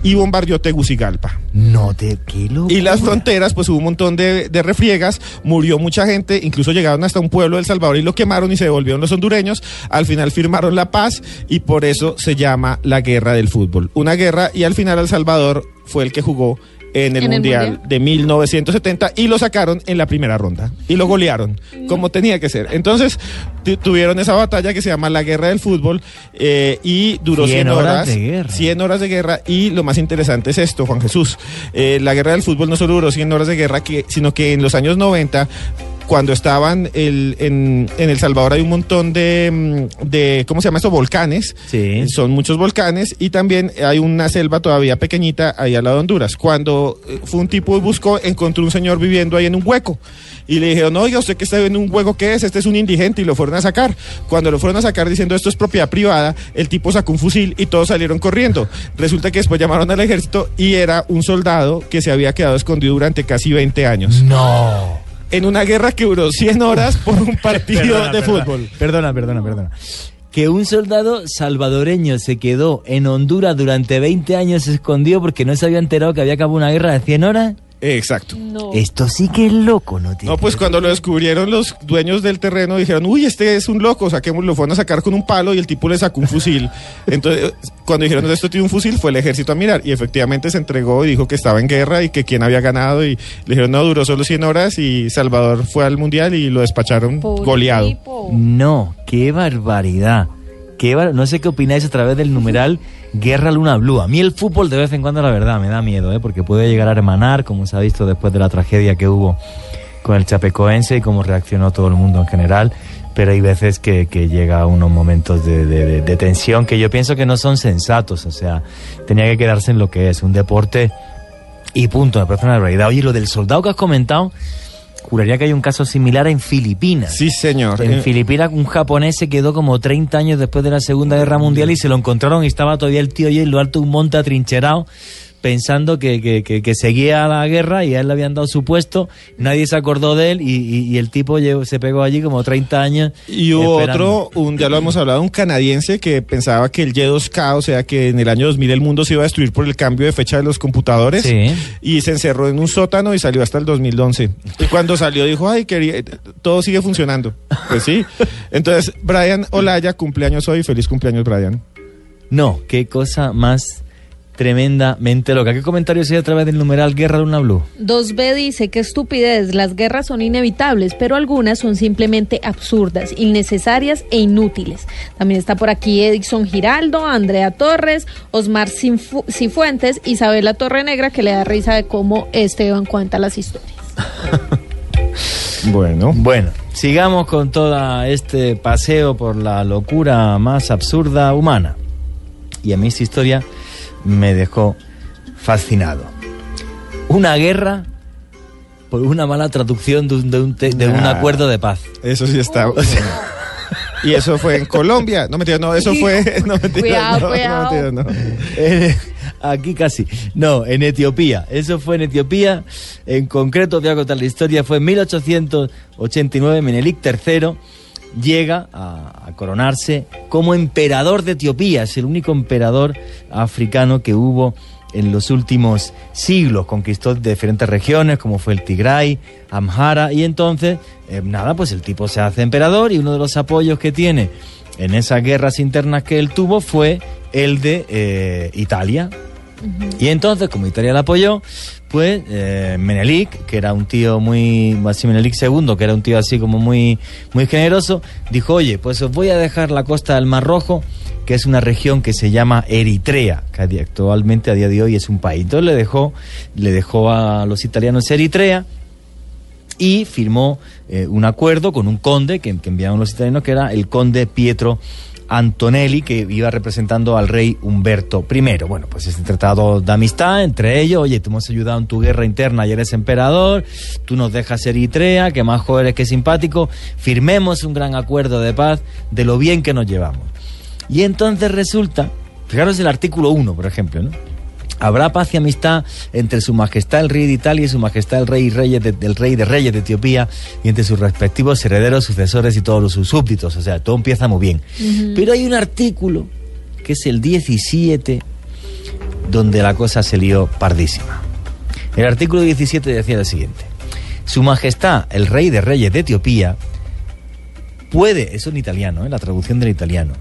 y bombardeó Tegucigalpa. No te locura. Y las fronteras, pues hubo un montón de, de refriegas, murió mucha gente, incluso llegaron hasta un pueblo del Salvador y lo quemaron y se devolvieron los hondureños. Al final firmaron la paz y por eso se llama la guerra del fútbol. Una guerra y al final El Salvador fue el que jugó en el, ¿En el mundial, de 1970 y lo sacaron en la primera ronda y lo golearon como tenía que ser. Entonces tu- tuvieron esa batalla que se llama la guerra del fútbol eh, y duró 100 100 horas horas, de guerra. 100 horas de guerra y lo más interesante es esto, Juan Jesús. Eh, la guerra del fútbol no solo duró 100 horas de guerra, que, sino que en los años 90 cuando estaban el- en, en El Salvador hay un montón de, mm, de ¿cómo se llama esto? Volcanes. Son muchos volcanes y también hay una selva todavía pequeñita ahí al lado de Honduras. Cuando eh, fue un tipo y buscó, encontró un señor viviendo ahí en un hueco. Y le dijeron, oiga, usted que está en un hueco, ¿qué es? Este es un indigente y lo fueron a sacar. Cuando lo fueron a sacar diciendo esto es propiedad privada, el tipo sacó un fusil y todos salieron corriendo. Resulta que después llamaron al ejército y era un soldado que se había quedado escondido durante casi 20 años. No. En una guerra que duró 100 horas por un partido Perdona, de perdona, fútbol. Perdona, perdona, perdona. Que un soldado salvadoreño se quedó en Honduras durante 20 años escondido porque no se había enterado que había acabado una guerra de 100 horas. Exacto. Esto sí que es loco, ¿no? No, pues cuando lo descubrieron los dueños del terreno dijeron, uy, este es un loco, saquémoslo, lo fueron a sacar con un palo y el tipo le sacó un fusil. Entonces, cuando dijeron, esto tiene un fusil, fue el ejército a mirar y efectivamente se entregó y dijo que estaba en guerra y que quién había ganado y le dijeron, no, duró solo 100 horas y Salvador fue al mundial y lo despacharon goleado. No, qué barbaridad. Qué bar- No sé qué opináis a través del numeral Guerra Luna Blue. A mí el fútbol de vez en cuando, la verdad, me da miedo, ¿eh? porque puede llegar a hermanar, como se ha visto después de la tragedia que hubo con el Chapecoense y cómo reaccionó todo el mundo en general. Pero hay veces que, llega a unos momentos de, de- de- tensión que yo pienso que no son sensatos. O sea, tenía que quedarse en lo que es un deporte y punto. Me parece una barbaridad. Oye, lo del soldado que has comentado, juraría que hay un caso similar en Filipinas. Sí, señor. En Eh, Filipinas un japonés se quedó como 30 años después de la Segunda Guerra Mundial y se lo encontraron y estaba todavía el tío y en lo alto de un monte atrincherado pensando que, que, que- que seguía la guerra y a él le habían dado su puesto, nadie se acordó de él y, y- y el tipo se pegó allí como 30 años. Y hubo esperando. otro, un, ya lo hemos hablado, un canadiense que pensaba que el Y2K, o sea que en el año 2000 el mundo se iba a destruir por el cambio de fecha de los computadores. Sí. Y se encerró en un sótano y salió hasta el 2011. Y cuando salió dijo, ay, quería, todo sigue funcionando. Pues sí. Entonces, Brian Olaya, cumpleaños hoy. Feliz cumpleaños, Brian. No, qué cosa más tremendamente loca. ¿Qué comentarios hay a través del numeral Guerra Luna Blue? 2B dice que estupidez, las guerras son inevitables, pero algunas son simplemente absurdas, innecesarias e inútiles. También está por aquí Edison Giraldo, Andrea Torres, Osmar Sinfu- Cifuentes, Isabela Torrenegra, que le da risa de cómo Esteban cuenta las historias. Bueno. Bueno, sigamos con todo este paseo por la locura más absurda humana. Y a mí esta historia me dejó fascinado. Una guerra por una mala traducción de un, de un te- de un acuerdo de paz. Eso sí está. y eso fue en Colombia. No, mentira, no, eso fue. No, mentira, Cuidado, no, no, cuidado. mentira. Eh, Aquí casi. No, en Etiopía. Eso fue en Etiopía. En concreto, voy a contar la historia. Fue en 1889. Menelik III llega a, a coronarse como emperador de Etiopía. Es el único emperador africano que hubo en los últimos siglos. Conquistó diferentes regiones, como fue el Tigray, Amhara. Y entonces, eh, nada, pues el tipo se hace emperador y uno de los apoyos que tiene en esas guerras internas que él tuvo fue el de eh, Italia. Y entonces, como Italia la apoyó, pues eh, Menelik, que era un tío muy, así Menelik II, que era un tío así como muy, muy generoso, dijo, oye, pues os voy a dejar la costa del Mar Rojo, que es una región que se llama Eritrea, que actualmente a día de hoy es un país. Entonces le dejó, le dejó a los italianos Eritrea y firmó eh, un acuerdo con un conde que, que enviaron los italianos, que era el conde Pietro Antonelli, que iba representando al rey Humberto I. Bueno, pues este tratado de amistad entre ellos, oye, te hemos ayudado en tu guerra interna y eres emperador, tú nos dejas Eritrea, que más jóvenes que simpático, firmemos un gran acuerdo de paz de lo bien que nos llevamos. Y entonces resulta, fijaros el artículo 1, por ejemplo, ¿no? Habrá paz y amistad entre su majestad el rey de Italia y su majestad el rey, y reyes de- del rey de reyes de Etiopía y entre sus respectivos herederos, sucesores y todos sus súbditos. O sea, todo empieza muy bien. Pero hay un artículo, que es el 17, donde la cosa se lió pardísima. El artículo 17 decía lo siguiente. Su majestad el rey de reyes de Etiopía puede, eso en italiano, ¿eh? la traducción del italiano,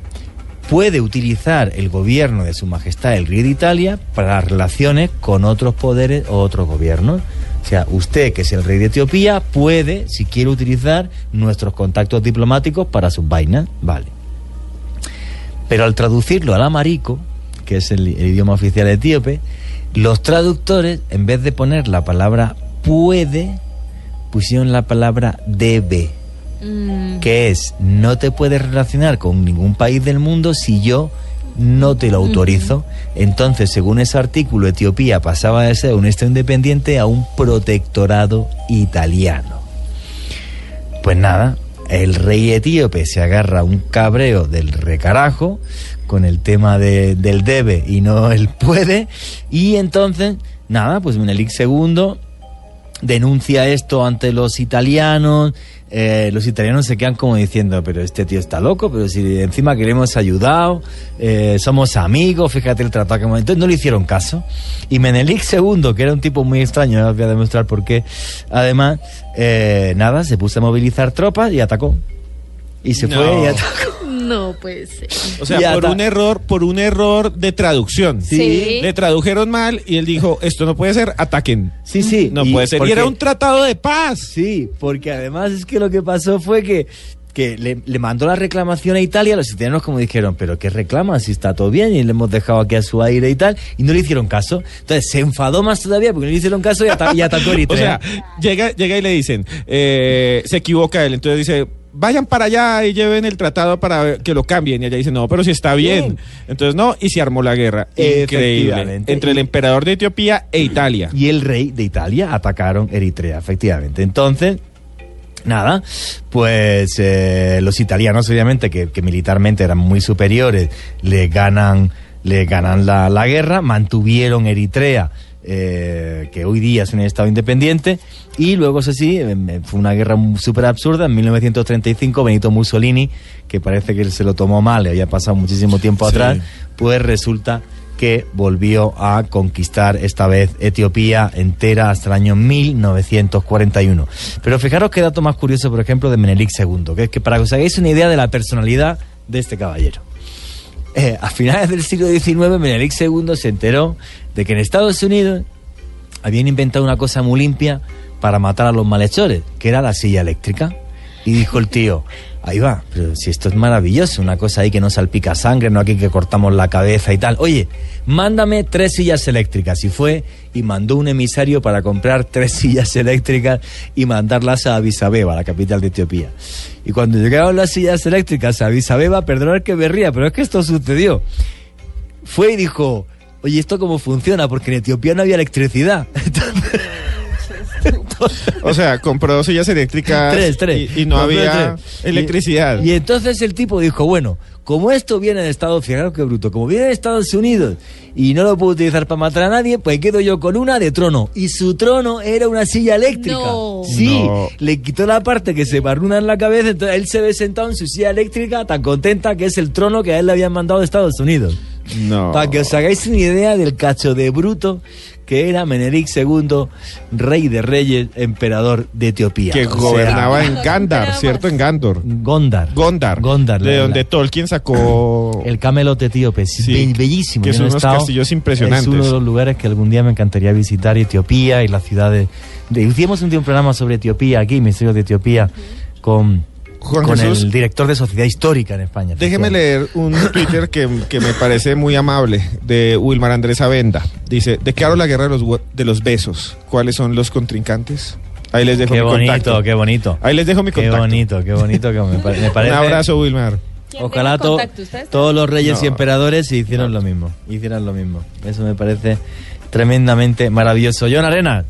puede utilizar el gobierno de Su Majestad el Rey de Italia para relaciones con otros poderes o otros gobiernos. O sea, usted, que es el rey de Etiopía, puede, si quiere utilizar nuestros contactos diplomáticos para sus vainas. Vale. Pero al traducirlo al amarico, que es el, el idioma oficial etíope, los traductores, en vez de poner la palabra puede, pusieron la palabra debe, que es no te puedes relacionar con ningún país del mundo si yo no te lo autorizo. Entonces, según ese artículo, Etiopía pasaba de ser un Estado independiente a un protectorado italiano. Pues nada, el rey etíope se agarra un cabreo del recarajo con el tema de- del debe y no el puede. Y entonces, nada, pues Menelik II denuncia esto ante los italianos. Eh, los italianos se quedan como diciendo, pero este tío está loco, pero si encima que le hemos ayudado, eh, somos amigos, fíjate el tratado que hemos... Entonces no le hicieron caso. Y Menelik II, que era un tipo muy extraño, os voy a demostrar por qué, además, eh, nada, se puso a movilizar tropas y atacó. Y se No. fue y atacó. No puede ser. O sea, por un error, por un error de traducción. Sí. Le tradujeron mal y él dijo, esto no puede ser, ataquen. Sí, sí. No y puede ser. porque- Y era un tratado de paz. Sí, porque además es que lo que pasó fue que, que le, le mandó la reclamación a Italia, los italianos como dijeron, pero ¿qué reclama si está todo bien y le hemos dejado aquí a su aire y tal? Y no le hicieron caso. Entonces se enfadó más todavía porque no le hicieron caso y, ata- y atacó a O Eritrea. sea, llega, llega y le dicen, eh, se equivoca él, entonces dice, vayan para allá y lleven el tratado para que lo cambien. Y ella dice, no, pero si está bien. Bien. Entonces no, y se armó la guerra. Increíble. Entre el emperador de Etiopía e Italia. y el rey de Italia atacaron Eritrea, efectivamente. Entonces, nada, pues eh, los italianos, obviamente, que, que militarmente eran muy superiores, le ganan, le ganan la, la guerra, mantuvieron Eritrea. Eh, que hoy día es un estado independiente y luego eso sí em, fue una guerra súper absurda en 1935 Benito Mussolini que parece que se lo tomó mal y había pasado muchísimo tiempo Sí. atrás pues resulta que volvió a conquistar esta vez Etiopía entera hasta el año 1941. Pero fijaros qué dato más curioso, por ejemplo, de Menelik II, que es que para que os hagáis una idea de la personalidad de este caballero. Eh, a finales del siglo XIX, Menelik II se enteró de que en Estados Unidos habían inventado una cosa muy limpia para matar a los malhechores, que era la silla eléctrica. Y dijo el tío, ahí va, pero si esto es maravilloso, una cosa ahí que no salpica sangre, no aquí que cortamos la cabeza y tal. Oye, mándame tres sillas eléctricas. Y fue y mandó un emisario para comprar tres sillas eléctricas y mandarlas a Addis Abeba, la capital de Etiopía. Y cuando llegaron las sillas eléctricas a Addis Abeba, perdonad que me pero es que esto sucedió. Fue y dijo, oye, ¿esto cómo funciona? Porque en Etiopía no había electricidad. O sea, compró dos sillas eléctricas Tres, tres. Y, y no Compró había tres. electricidad. Y, y entonces el tipo dijo, bueno, como esto viene de Estados fijaros qué bruto, como viene de Estados Unidos y no lo puedo utilizar para matar a nadie, pues quedo yo con una de trono. Y su trono era una silla eléctrica. No. Sí, No. le quitó la parte que se barruna en la cabeza, entonces él se ve sentado en su silla eléctrica tan contenta que es el trono que a él le habían mandado de Estados Unidos. No. Para que os hagáis una idea del cacho de bruto que era Menelik II, rey de reyes, emperador de Etiopía. que O sea, gobernaba en Gandar, ¿cierto? En Gandor. Gondar. Gondar. Gondar, De la- donde la- Tolkien sacó... El Camelot etíope, Sí, bellísimo. que yo son unos estado. castillos impresionantes. Es uno de los lugares que algún día me encantaría visitar, Etiopía y la ciudad de... de- hicimos un día un programa sobre Etiopía aquí, Misterios de Etiopía, con, Juan con Jesús. el director de Sociedad Histórica en España. Déjeme leer un Twitter que, que me parece muy amable de Wilmar Andrés Avenda. Dice, declaro la guerra de los, de los besos. ¿Cuáles son los contrincantes? Ahí les dejo Qué mi bonito, contacto. qué bonito. Ahí les dejo mi Qué contacto. bonito, qué bonito. Que me, pare- me parece, Un abrazo, Wilmar. Ojalá to- todos los reyes y No. emperadores se hicieron lo mismo. Hicieran lo mismo. Eso me parece tremendamente maravilloso. John Arena,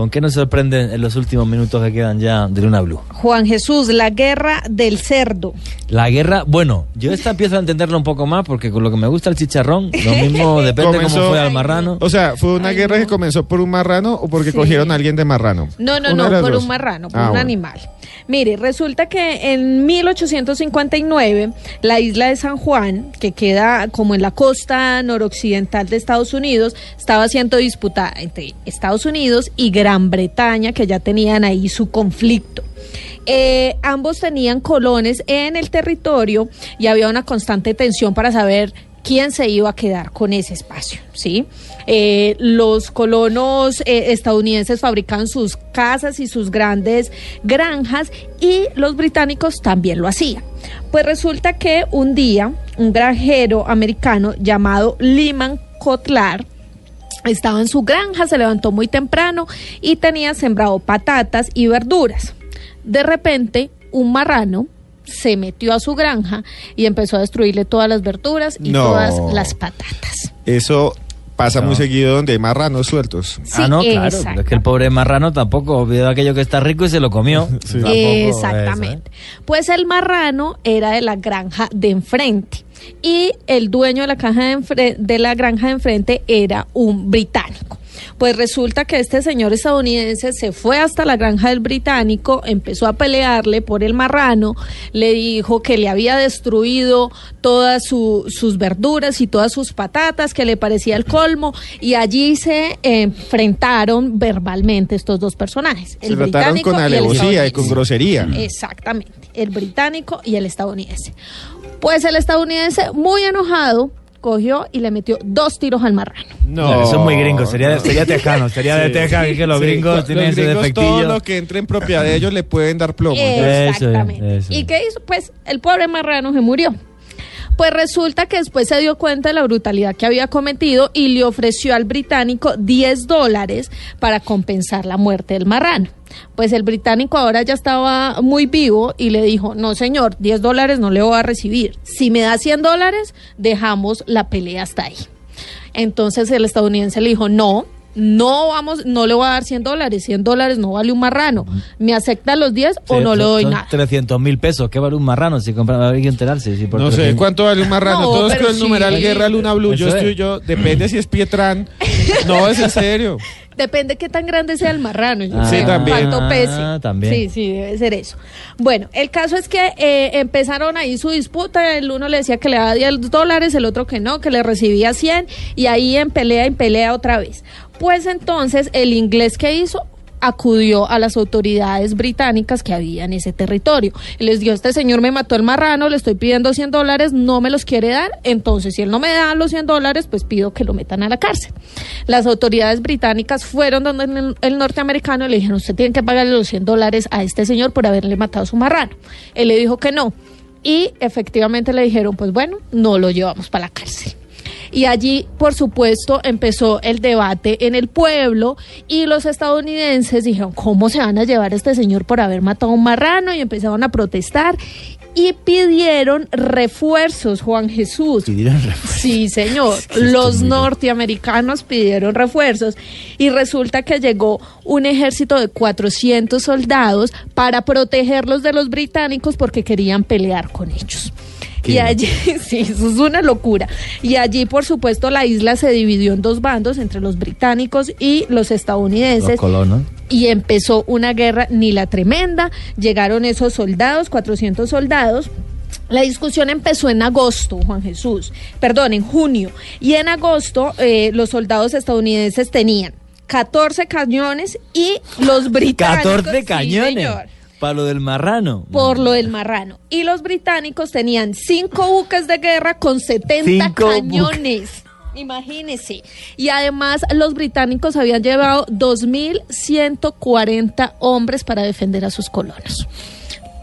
¿con qué nos sorprende en los últimos minutos que quedan ya de Luna Blue? Juan Jesús, la guerra del cerdo. La guerra, bueno, yo esta empiezo a entenderlo un poco más porque con lo que me gusta el chicharrón, lo mismo depende Comenzó- cómo fue al marrano. O sea, ¿fue una guerra que comenzó por un marrano o porque Sí. cogieron a alguien de marrano? No, no, no, por dos. un marrano, por Ah, un bueno. animal. Mire, resulta que en 1859 la isla de San Juan, que queda como en la costa noroccidental de Estados Unidos, estaba siendo disputada entre Estados Unidos y Gran Bretaña, que ya tenían ahí su conflicto. Eh, ambos tenían colones en el territorio y había una constante tensión para saber quién se iba a quedar con ese espacio, ¿sí? Eh, los colonos eh, estadounidenses fabricaban sus casas y sus grandes granjas y los británicos también lo hacían. Pues resulta que un día un granjero americano llamado Lyman Kotlar estaba en su granja, se levantó muy temprano y tenía sembrado patatas y verduras. De repente, un marrano se metió a su granja y empezó a destruirle todas las verduras y No. todas las patatas. Eso pasa No. muy seguido donde hay marranos sueltos. ah, no, claro. Es que el pobre marrano tampoco vio aquello que está rico y se lo comió. Eso, Exactamente. Pues el marrano era de la granja de enfrente y el dueño de la, caja de, enfre- de la granja de enfrente era un británico. Pues resulta que este señor estadounidense se fue hasta la granja del británico, empezó a pelearle por el marrano, le dijo que le había destruido todas su- sus verduras y todas sus patatas, que le parecía el colmo, y allí se enfrentaron verbalmente estos dos personajes. Se trataron con y alevosía y estadounidense. con grosería. Exactamente, el británico y el estadounidense. Pues el estadounidense, muy enojado, cogió y le metió dos tiros al marrano. No, eso es muy gringo, sería, sería tejano, sería de Sí. Texas, que los Sí, gringos los tienen ese gringos, todo defectillo. lo que entre en propiedad de ellos le pueden dar plomo. Exactamente. ¿Y qué hizo? Pues el pobre marrano se murió. Pues resulta que después se dio cuenta de la brutalidad que había cometido y le ofreció al británico 10 dólares para compensar la muerte del marrano. Pues el británico ahora ya estaba muy vivo y le dijo, no señor, 10 dólares no le voy a recibir. Si me da 100 dólares, dejamos la pelea hasta ahí. Entonces el estadounidense le dijo, no, no vamos, no le voy a dar 100 dólares, 100 dólares no vale un marrano. ¿Me acepta los 10 o no le doy son nada? 300 mil pesos. ¿Qué vale un marrano? Si compra, hay que enterarse. si por No sé 300. cuánto vale un marrano. No, Todos con el sí. numeral Guerra Luna Blue. Yo estoy es. yo. Depende si es Pietrán. No, es en serio. Depende qué tan grande sea el marrano. yo Ah, sé Sí, también. ¿Cuánto pese? Ah, también. Sí, sí, debe ser eso. Bueno, el caso es que eh, empezaron ahí su disputa. El uno le decía que le daba 10 dólares, el otro que no, que le recibía 100. Y ahí en pelea, en pelea otra vez. Pues entonces el inglés que hizo acudió a las autoridades británicas que había en ese territorio. Les dijo, este señor me mató el marrano, le estoy pidiendo 100 dólares, no me los quiere dar, entonces si él no me da los 100 dólares, pues pido que lo metan a la cárcel. Las autoridades británicas fueron donde el, el norteamericano y le dijeron, usted tiene que pagarle los 100 dólares a este señor por haberle matado a su marrano. Él le dijo que no. Y efectivamente le dijeron, pues bueno, no lo llevamos para la cárcel. Y allí, por supuesto, empezó el debate en el pueblo y los estadounidenses dijeron, ¿cómo se van a llevar a este señor por haber matado a un marrano? Y empezaron a protestar y pidieron refuerzos, Juan Jesús. Pidieron refuerzos. Sí, señor. Los norteamericanos pidieron refuerzos y resulta que llegó un ejército de 400 soldados para protegerlos de los británicos porque querían pelear con ellos. Qué Y allí, sí, eso es una locura. Y allí, por supuesto, la isla se dividió en dos bandos, entre los británicos y los estadounidenses. Los colonos. Y empezó una guerra ni la tremenda. Llegaron esos soldados, 400 soldados. La discusión empezó en agosto, Juan Jesús, perdón, en junio. Y en agosto eh, los soldados estadounidenses tenían 14 cañones y los británicos... 14 sí, cañones. señor, Para lo del marrano. por lo del marrano. Y los británicos tenían cinco buques de guerra con 70 Cinco cañones. Imagínese. Y además los británicos habían llevado 2.140 hombres para defender a sus colonos.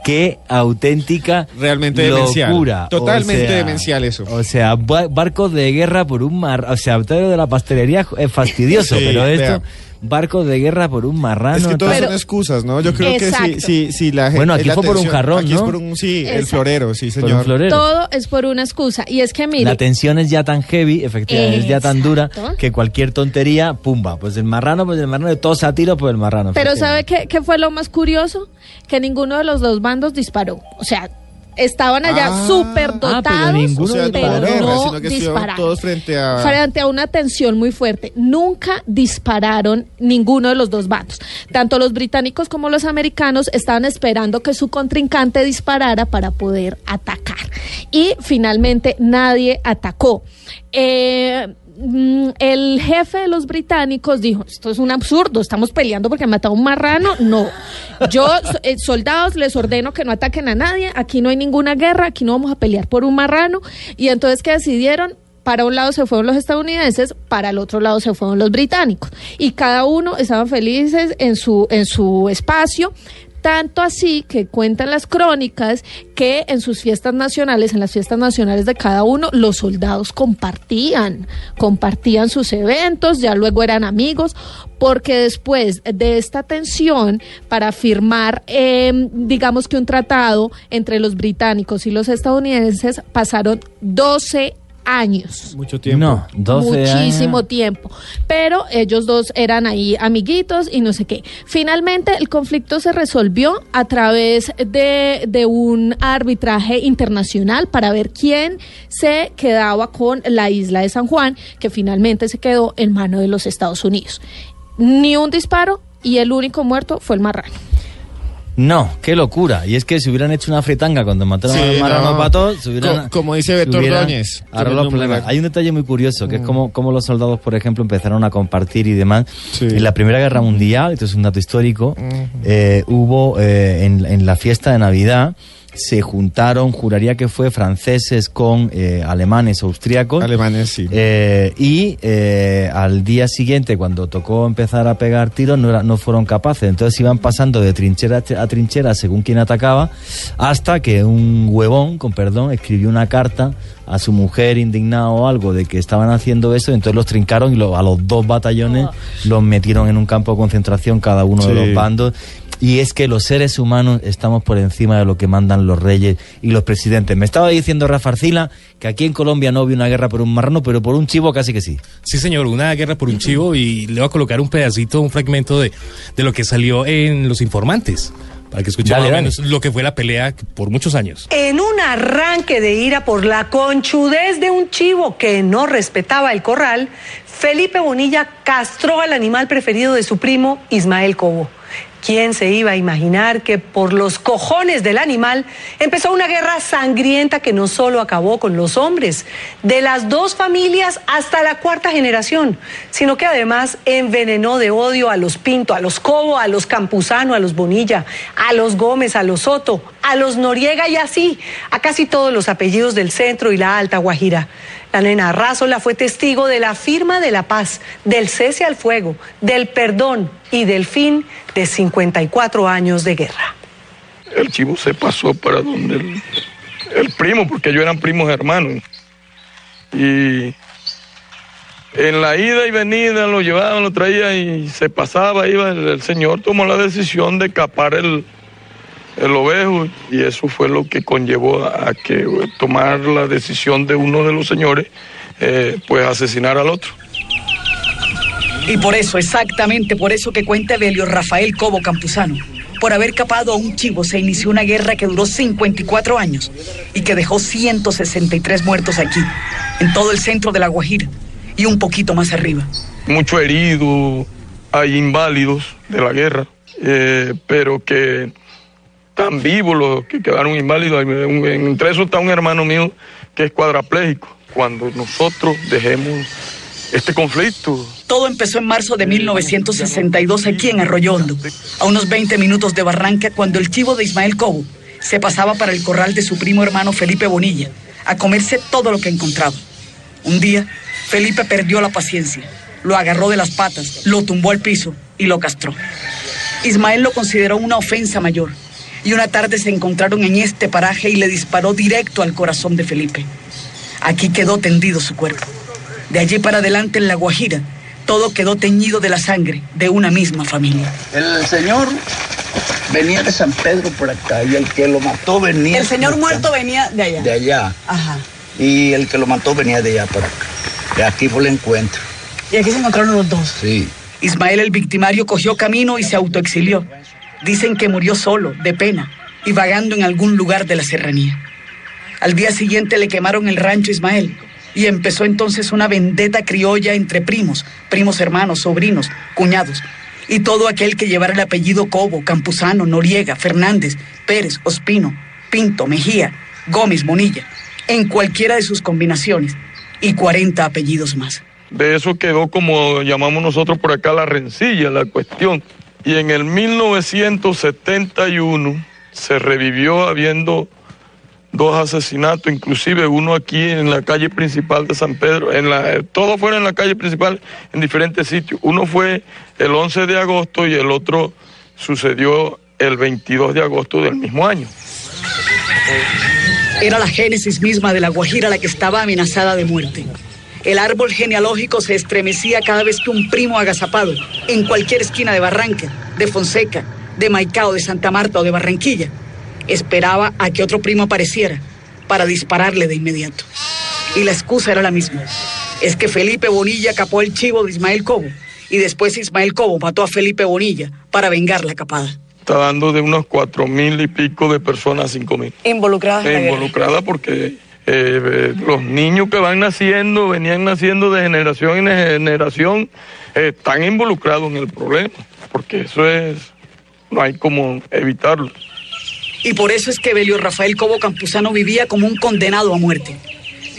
Qué auténtica Realmente demencial. locura. Totalmente O sea, demencial eso. O sea, ba- barcos de guerra por un mar. O sea, todo lo de la pastelería es fastidioso, Sí, pero esto, vea. Barcos de guerra por un marrano. Es que todas son excusas, ¿no? Yo creo Exacto. que sí, sí, sí, la gente. Bueno, aquí fue por un jarrón, Aquí ¿no? es por un, sí, el florero, sí, Por un señor. florero. Todo es por una excusa. Y es que, mire, La tensión es ya tan heavy, efectivamente, es ya tan dura que cualquier tontería, pumba. Pues el marrano, pues el marrano, todos a tiro por el marrano. Pero ¿sabe qué fue lo más curioso? Que ninguno de los dos bandos disparó. O sea, estaban allá Ah. súper Ah, pero dotados, O sea, pero guerra, no sino que estuvieron dispararon. todos frente a. Frente a una tensión muy fuerte. Nunca dispararon ninguno de los dos bandos. Tanto los británicos como los americanos estaban esperando que su contrincante disparara para poder atacar. Y finalmente nadie atacó. Eh, el jefe de los británicos dijo, esto es un absurdo, estamos peleando porque han matado a un marrano. No, yo, eh, soldados, les ordeno que no ataquen a nadie, aquí no hay ninguna guerra, aquí no vamos a pelear por un marrano. Y entonces, ¿qué decidieron? Para un lado se fueron los estadounidenses, para el otro lado se fueron los británicos. Y cada uno estaban felices en su, en su espacio. Tanto así que cuentan las crónicas que en sus fiestas nacionales, en las fiestas nacionales de cada uno, los soldados compartían, compartían sus eventos, ya luego eran amigos, porque después de esta tensión para firmar, eh, digamos que un tratado entre los británicos y los estadounidenses, pasaron 12 años. Mucho tiempo. No, 12 Muchísimo años. tiempo. Pero ellos dos eran ahí amiguitos y no sé qué. Finalmente el conflicto se resolvió a través de, de un arbitraje internacional para ver quién se quedaba con la isla de San Juan, que finalmente se quedó en mano de los Estados Unidos. Ni un disparo y el único muerto fue el marrano. No, qué locura. Y es que si hubieran hecho una fritanga cuando mataron Sí, al marrano no. pato, se hubieran, Co- como dice Beto Ordóñez. Hay un detalle muy curioso, que es Mm. como, como los soldados, por ejemplo, empezaron a compartir y demás. En la Primera Guerra Mundial, esto es un dato histórico, eh, hubo eh, en, en la fiesta de Navidad, se juntaron, juraría que fue franceses con eh, alemanes, austríacos. Alemanes, sí. Eh, y eh, al día siguiente, cuando tocó empezar a pegar tiros, no, era- no fueron capaces. Entonces iban pasando de trinchera a trinchera según quien atacaba, hasta que un huevón, con perdón, escribió una carta a su mujer indignado o algo de que estaban haciendo eso, y entonces los trincaron y lo- a los dos batallones los metieron en un campo de concentración cada uno de los bandos. Y es que los seres humanos estamos por encima de lo que mandan los reyes y los presidentes. Me estaba diciendo Rafa Arcila que aquí en Colombia no había una guerra por un marrano, pero por un chivo casi que sí. Sí, señor, una guerra por un chivo y le voy a colocar un pedacito, un fragmento de, de lo que salió en Los Informantes, para que escuchen Dale, dale. lo que fue la pelea por muchos años. En un arranque de ira por la conchudez de un chivo que no respetaba el corral, Felipe Bonilla castró al animal preferido de su primo Ismael Cobo. ¿Quién se iba a imaginar que por los cojones del animal empezó una guerra sangrienta que no solo acabó con los hombres de las dos familias hasta la cuarta generación, sino que además envenenó de odio a los Pinto, a los Cobo, a los Campuzano, a los Bonilla, a los Gómez, a los Soto, a los Noriega y así, a casi todos los apellidos del centro y la Alta Guajira. La nena Arrazola fue testigo de la firma de la paz, del cese al fuego, del perdón y del fin de 54 años de guerra. El chivo se pasó para donde el, primo, porque ellos eran primos hermanos. Y en la ida y venida lo llevaban, lo traían y se pasaba, iba. El, el señor tomó la decisión de capar el, el ovejo y eso fue lo que conllevó a que eh, tomar la decisión de uno de los señores, eh, pues asesinar al otro. Y por eso, exactamente por eso que cuenta Evelio Rafael Cobo Campuzano, por haber capado a un chivo se inició una guerra que duró 54 años y que dejó 163 muertos aquí, en todo el centro de La Guajira y un poquito más arriba. mucho herido, hay inválidos de la guerra, eh, pero que están vivos los que quedaron inválidos. Entre esos está un hermano mío que es cuadraplégico. Cuando nosotros dejemos este conflicto, Todo empezó en marzo de 1962 aquí en Arroyo Hondo, a unos 20 minutos de Barranca, cuando el chivo de Ismael Cobo se pasaba para el corral de su primo hermano Felipe Bonilla, a comerse todo lo que encontraba. Un día, Felipe perdió la paciencia, lo agarró de las patas, lo tumbó al piso y lo castró. Ismael lo consideró una ofensa mayor, y una tarde se encontraron en este paraje y le disparó directo al corazón de Felipe. Aquí quedó tendido su cuerpo. De allí para adelante en La Guajira, todo quedó teñido de la sangre de una misma familia. El señor venía de San Pedro por acá y el que lo mató venía El señor por acá, muerto venía de allá. de allá Ajá. y el que lo mató venía de allá para acá. De aquí fue el encuentro. Y aquí se encontraron los dos. Sí. Ismael el victimario cogió camino y se autoexilió. Dicen que murió solo, de pena, y vagando en algún lugar de la serranía. Al día siguiente le quemaron el rancho Ismael y empezó entonces una vendetta criolla entre primos, primos hermanos, sobrinos, cuñados, y todo aquel que llevara el apellido Cobo, Campuzano, Noriega, Fernández, Pérez, Ospino, Pinto, Mejía, Gómez, Monilla, en cualquiera de sus combinaciones, y 40 apellidos más. De eso quedó como llamamos nosotros por acá la rencilla, la cuestión. Y en el 1971 se revivió habiendo dos asesinatos, inclusive uno aquí en la calle principal de San Pedro, en la, todos fueron en la calle principal en diferentes sitios. Uno fue el 11 de agosto y el otro sucedió el 22 de agosto del mismo año. Era la génesis misma de la Guajira la que estaba amenazada de muerte. El árbol genealógico se estremecía cada vez que un primo agazapado, en cualquier esquina de Barranca, de Fonseca, de Maicao, de Santa Marta o de Barranquilla, esperaba a que otro primo apareciera para dispararle de inmediato. Y la excusa era la misma. Es que Felipe Bonilla capó el chivo de Ismael Cobo y después Ismael Cobo mató a Felipe Bonilla para vengar la capada. Está dando de unos cuatro mil y pico de personas a cinco mil. Involucradas. Involucradas porque eh, eh, los niños que van naciendo, venían naciendo de generación en generación, eh, están involucrados en el problema, porque eso es, no hay como evitarlo. Y por eso es que Belio Rafael Cobo Campuzano vivía como un condenado a muerte.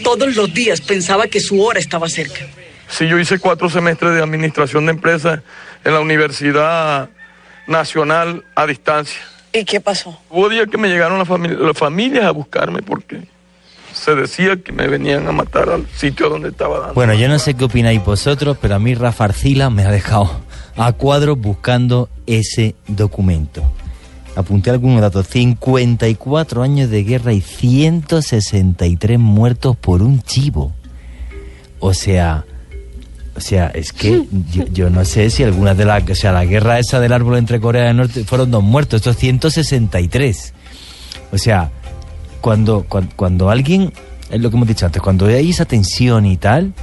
Todos los días pensaba que su hora estaba cerca. Sí, yo hice cuatro semestres de administración de empresas en la Universidad Nacional a distancia. ¿Y qué pasó? Hubo días que me llegaron las, famili- las familias a buscarme porque se decía que me venían a matar al sitio donde estaba dando. Bueno, yo no sé qué opináis vosotros, pero a mí Rafa Arcila me ha dejado a cuadros buscando ese documento. Apunté algunos datos. 54 años de guerra y 163 muertos por un chivo. O sea, o sea, es que yo, yo no sé si algunas de las... O sea, la guerra esa del árbol entre Corea del Norte fueron dos muertos, estos 163. O sea, cuando, cuando, cuando alguien, es lo que hemos dicho antes, cuando hay esa tensión y tal,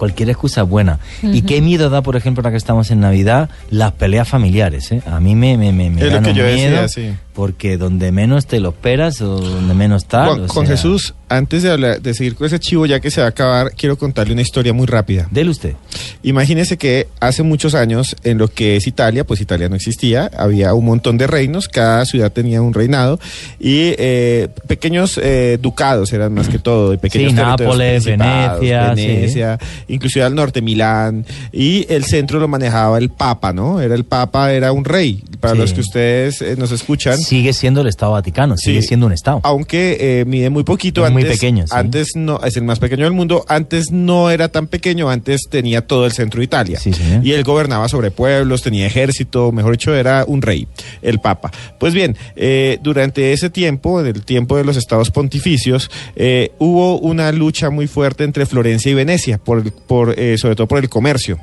cualquier excusa es buena. Y qué miedo da, por ejemplo, ahora que estamos en Navidad, las peleas familiares. ¿eh? A mí me, me, me, me Es lo que yo decía, miedo sí. Porque donde menos te lo esperas o donde menos tal. Juan, o sea, Jesús, antes de, hablar- de seguir con ese chivo, ya que se va a acabar, quiero contarle una historia muy rápida. Dele usted. Imagínese que hace muchos años, en lo que es Italia, pues Italia no existía, había un montón de reinos, cada ciudad tenía un reinado y eh, pequeños eh, ducados eran más que todo, y pequeños Sí, Nápoles, Venecia, sí. Venecia, inclusive al norte Milán y el centro lo manejaba el Papa, ¿no? Era el Papa, era un rey. Para Sí. los que ustedes eh, nos escuchan, Sigue siendo el Estado Vaticano, sigue siendo un Estado. aunque eh, mide muy poquito. Es antes, muy pequeño, sí. Antes no, es el más pequeño del mundo. Antes no era tan pequeño, antes tenía todo el centro de Italia. y él gobernaba sobre pueblos, tenía ejército, mejor dicho, era un rey, el Papa. Pues bien, eh, durante ese tiempo, en el tiempo de los estados pontificios, eh, hubo una lucha muy fuerte entre Florencia y Venecia, por, por, eh, sobre todo por el comercio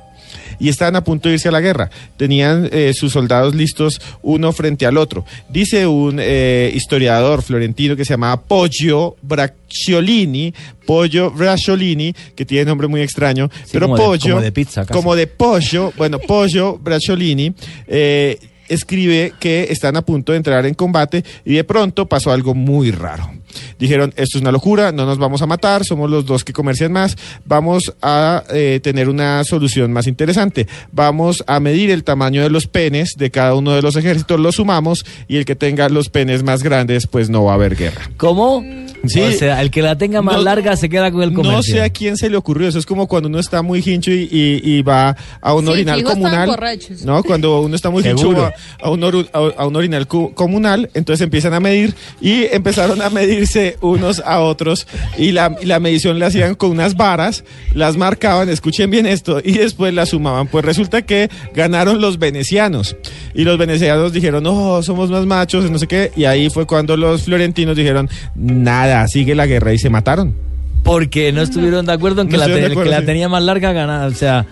y estaban a punto de irse a la guerra. Tenían eh, sus soldados listos uno frente al otro. Dice un eh, historiador florentino que se llamaba Poggio Bracciolini, Pollo Bracciolini, que tiene nombre muy extraño, pero como de- Poggio, como de pizza, casi. como de pollo, bueno, Pollo Bracciolini, eh, escribe que están a punto de entrar en combate y de pronto pasó algo muy raro. Dijeron, esto es una locura, no nos vamos a matar, somos los dos que comercian más, vamos a eh, tener una solución más interesante. Vamos a medir el tamaño de los penes de cada uno de los ejércitos, los sumamos y el que tenga los penes más grandes, pues no va a haber guerra. ¿Cómo? Sí. O sea, el que la tenga más No- larga se queda con el comercio. No sé a quién se le ocurrió, eso es como cuando uno está muy hincho y, y- y va a un Sí, orinal comunal. No, cuando uno está muy hincho va a un, oru- a, a un orinal cu- comunal, entonces empiezan a medir y empezaron a medirse unos a otros y la, y la medición la hacían con unas varas, las marcaban, escuchen bien esto, y después las sumaban. Pues resulta que ganaron los venecianos y los venecianos dijeron, no, somos más machos, no sé qué, y ahí fue cuando los florentinos dijeron, nada, sigue la guerra y se mataron. Porque no estuvieron de acuerdo en que, No la, te- que la tenía más larga ganaba. O sea,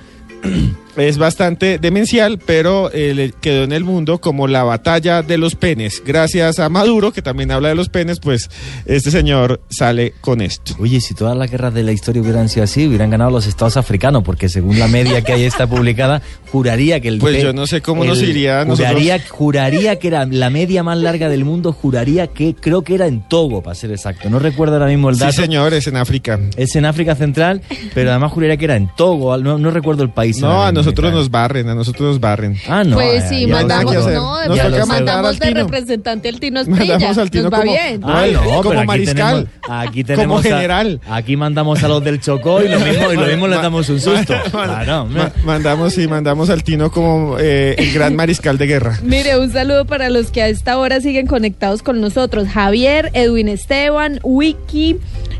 Es bastante demencial, pero eh, quedó en el mundo como la batalla de los penes. Gracias a Maduro, que también habla de los penes, pues este señor sale con esto. oye, si todas las guerras de la historia hubieran sido así, hubieran ganado los estados africanos, porque según la media que ahí está publicada, juraría que el. Pues yo no sé cómo nos iría a nosotros. Juraría, juraría que era la media más larga del mundo, juraría que creo que era en Togo, para ser exacto. No recuerdo ahora mismo el Sí, dato. señor, es en África. Es en África Central, pero además juraría que era en Togo, no, no recuerdo el país. No, a mismo. Nosotros nos barren, a nosotros nos barren. Ah, no. Pues sí, ya mandamos, no, Nos de- mandamos al de Tino. representante al Tino Esprilla. Mandamos al Tino Nos va como- bien. Ah, no, como pero aquí mariscal. tenemos- aquí Como tenemos a- general. aquí mandamos a los del Chocó y lo mismo, y lo mismo les damos un susto. Claro, Ma- mandamos, sí, mandamos al Tino como eh, el gran mariscal de guerra. Mire, un saludo para los que a esta hora siguen conectados con nosotros. Javier, Edwin Esteban, Wiki,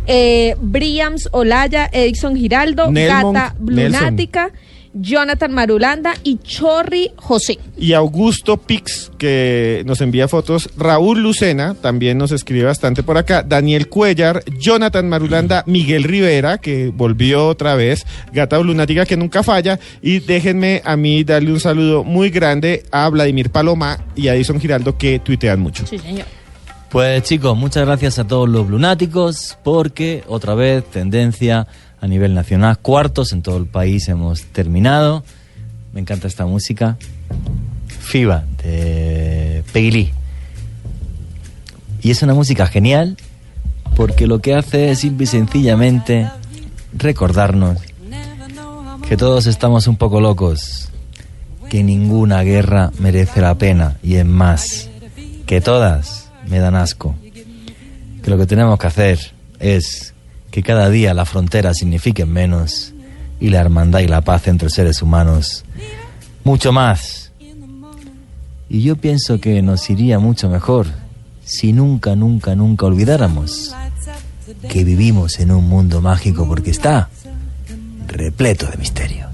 eh, Briams Olaya, Edison Giraldo, Nelmon- Gata Nelson. Jonathan Marulanda y Chorri José. Y Augusto Pix, que nos envía fotos. Raúl Lucena, también nos escribe bastante por acá. Daniel Cuellar, Jonathan Marulanda, Miguel Rivera, que volvió otra vez. Gata Lunática, que nunca falla. Y déjenme a mí darle un saludo muy grande a Vladimir Paloma y a Edison Giraldo, que tuitean mucho. Sí, señor. Pues chicos, muchas gracias a todos los lunáticos porque otra vez tendencia a nivel nacional, cuartos en todo el país hemos terminado. Me encanta esta música. FIBA de Peggy. Y es una música genial porque lo que hace es simple y sencillamente recordarnos que todos estamos un poco locos, que ninguna guerra merece la pena y es más, que todas me dan asco. Que lo que tenemos que hacer es que cada día las fronteras signifiquen menos y la hermandad y la paz entre seres humanos mucho más. Y yo pienso que nos iría mucho mejor si nunca, nunca, nunca olvidáramos que vivimos en un mundo mágico porque está repleto de misterio.